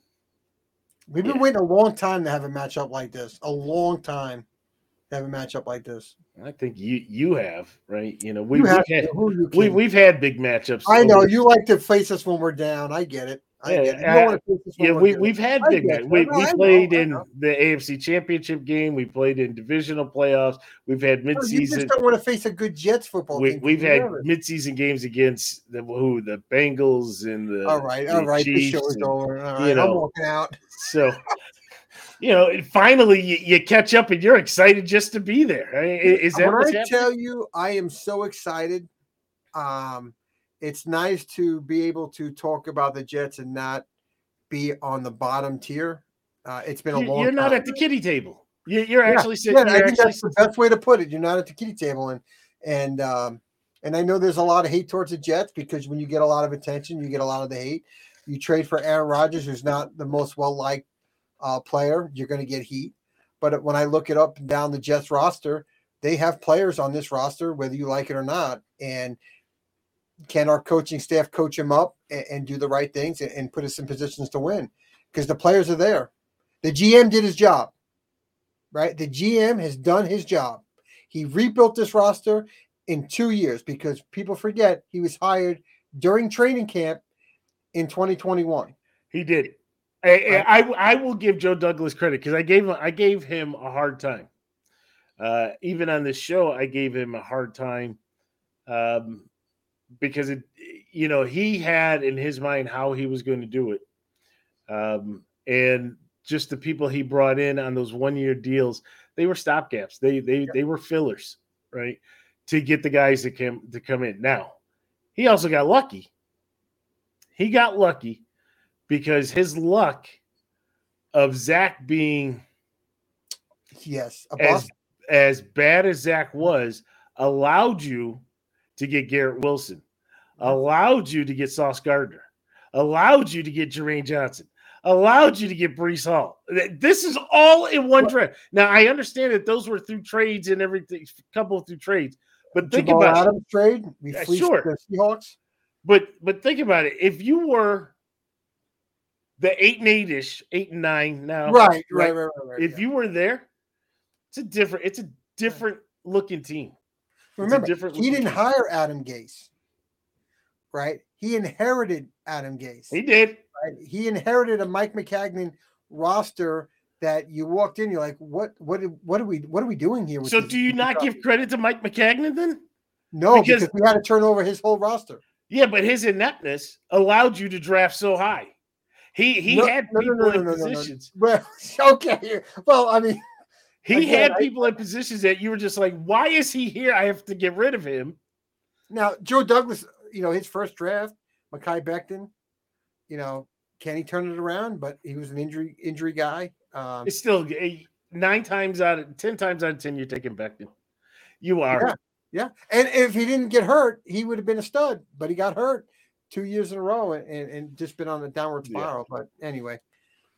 We've been Yeah. waiting a long time to have a matchup like this. A long time to have a matchup like this. I think you you have right. You know we, we've had we, we've had big matchups. I know over- you like to face us when we're down. I get it. Yeah, get it. You I- don't want to face us when Yeah, we we've had big matches. We, we played in the AFC Championship game. We played in divisional playoffs. We've had No, You just midseason. don't want to face a good Jets football We, team. we've had midseason games against the who the Bengals and the all right, all right. Chiefs show is and- over. All right, I'm walking out. So, you know, finally you, you catch up and you're excited just to be there. I that when I happening? tell you, I am so excited. Um, it's nice to be able to talk about the Jets and not be on the bottom tier. Uh, it's been a long. You're not time. at the kitty table. You, you're Yeah, actually sitting. Yeah, I you're think that's the best way to put it. You're not at the kitty table, and and um, and I know there's a lot of hate towards the Jets because when you get a lot of attention, you get a lot of the hate. You trade for Aaron Rodgers, who's not the most well liked uh, player, you're going to get heat. But when I look it up and down the Jets roster, they have players on this roster, whether you like it or not. And can our coaching staff coach him up and, and do the right things and, and put us in positions to win? Because the players are there. The GM did his job right? The GM has done his job. He rebuilt this roster in two years because people forget he was hired during training camp in 2021. He did. I, I I will give Joe Douglas credit because I gave him I gave him a hard time. Uh, even on this show, I gave him a hard time um, because it, you know, he had in his mind how he was going to do it, um, and just the people he brought in on those one year deals, they were stopgaps. They they they were fillers, right, to get the guys to come to come in. Now, he also got lucky. He got lucky because his luck of Zach being Yes, a as as bad as Zach was allowed you to get Garrett Wilson, mm-hmm. allowed you to get Sauce Gardner, allowed you to get Jermaine Johnson, allowed you to get Breece Hall. This is all in one draft. Now I understand that those were through trades and everything, couple through trades, but think Jamal about it. Trade. We Yeah, sure. the Seahawks. But but think about it. If you were the eight and eight ish, eight and nine now, Right, right, right, right. right If yeah. you were there, it's a different. It's a different looking team. Remember, different he didn't hire Adam Gase, right? He inherited Adam Gase. He did. right? He inherited a Mike Maccagnan roster that you walked in, you're like, what, what, what are we, what are we doing here? with So do you not give credit to Mike Maccagnan then? No, Because- because, we had to turn over his whole roster. Yeah, but his ineptness allowed you to draft so high. He he No, had no, people no, no, in positions. Well, okay. Well, I mean, He Again, had I- people in positions that you were just like, why is he here? I have to get rid of him. now Joe Douglas, you know, his first draft, Mekhi Becton, you know, can he turn it around? But he was an injury injury guy. Um, It's still eh, nine times out of ten times out of ten, you're taking Becton. You are. Yeah. yeah, and if he didn't get hurt, he would have been a stud. But he got hurt two years in a row and, and, and just been on a downward Yeah. spiral. But anyway,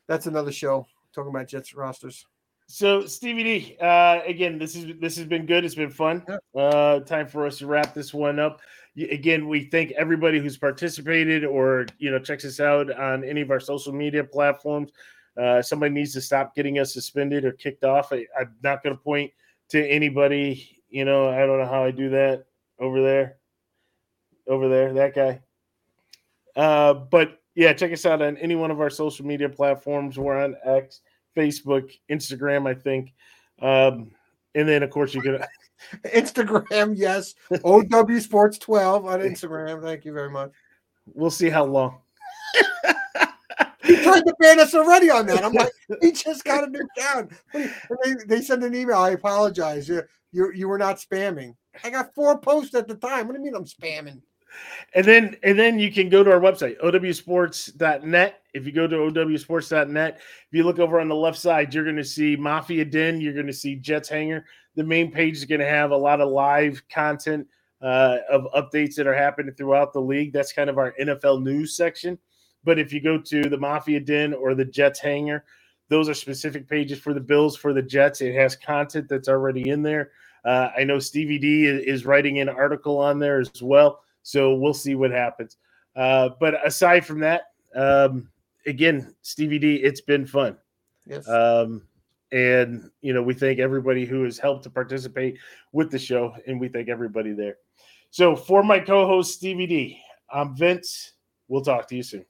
that's another show talking about Jets rosters. So Stevie D, uh, again, this is this has been good. It's been fun. Uh, time for us to wrap this one up. Again, we thank everybody who's participated or you know checks us out on any of our social media platforms. Uh, somebody needs to stop getting us suspended or kicked off. I, I'm not going to point to anybody. You know, I don't know how I do that over there, over there, that guy. Uh, but yeah, check us out on any one of our social media platforms. We're on X, Facebook, Instagram, I think. Um, and then, of course, you can Instagram, yes. OW Sports 12 on Instagram. Thank you very much. We'll see how long. he tried to ban us already on that. I'm like, he just got a new down. They, they send an email. I apologize. You, you you were not spamming. I got four posts at the time. What do you mean I'm spamming? And then and then you can go to our website, owsports.net. If you go to owsports.net, if you look over on the left side, you're going to see Mafia Den, you're going to see Jets Hangar. The main page is going to have a lot of live content uh, of updates that are happening throughout the league. That's kind of our NFL news section. But if you go to the Mafia Den or the Jets Hangar, those are specific pages for the Bills, for the Jets. It has content that's already in there. Uh, I know Stevie D is writing an article on there as well. So we'll see what happens. Uh, but aside from that, um, again, Stevie D, it's been fun. Yes. Um, and you know, we thank everybody who has helped to participate with the show, and we thank everybody there. So for my co-host Stevie D, I'm Vince. We'll talk to you soon.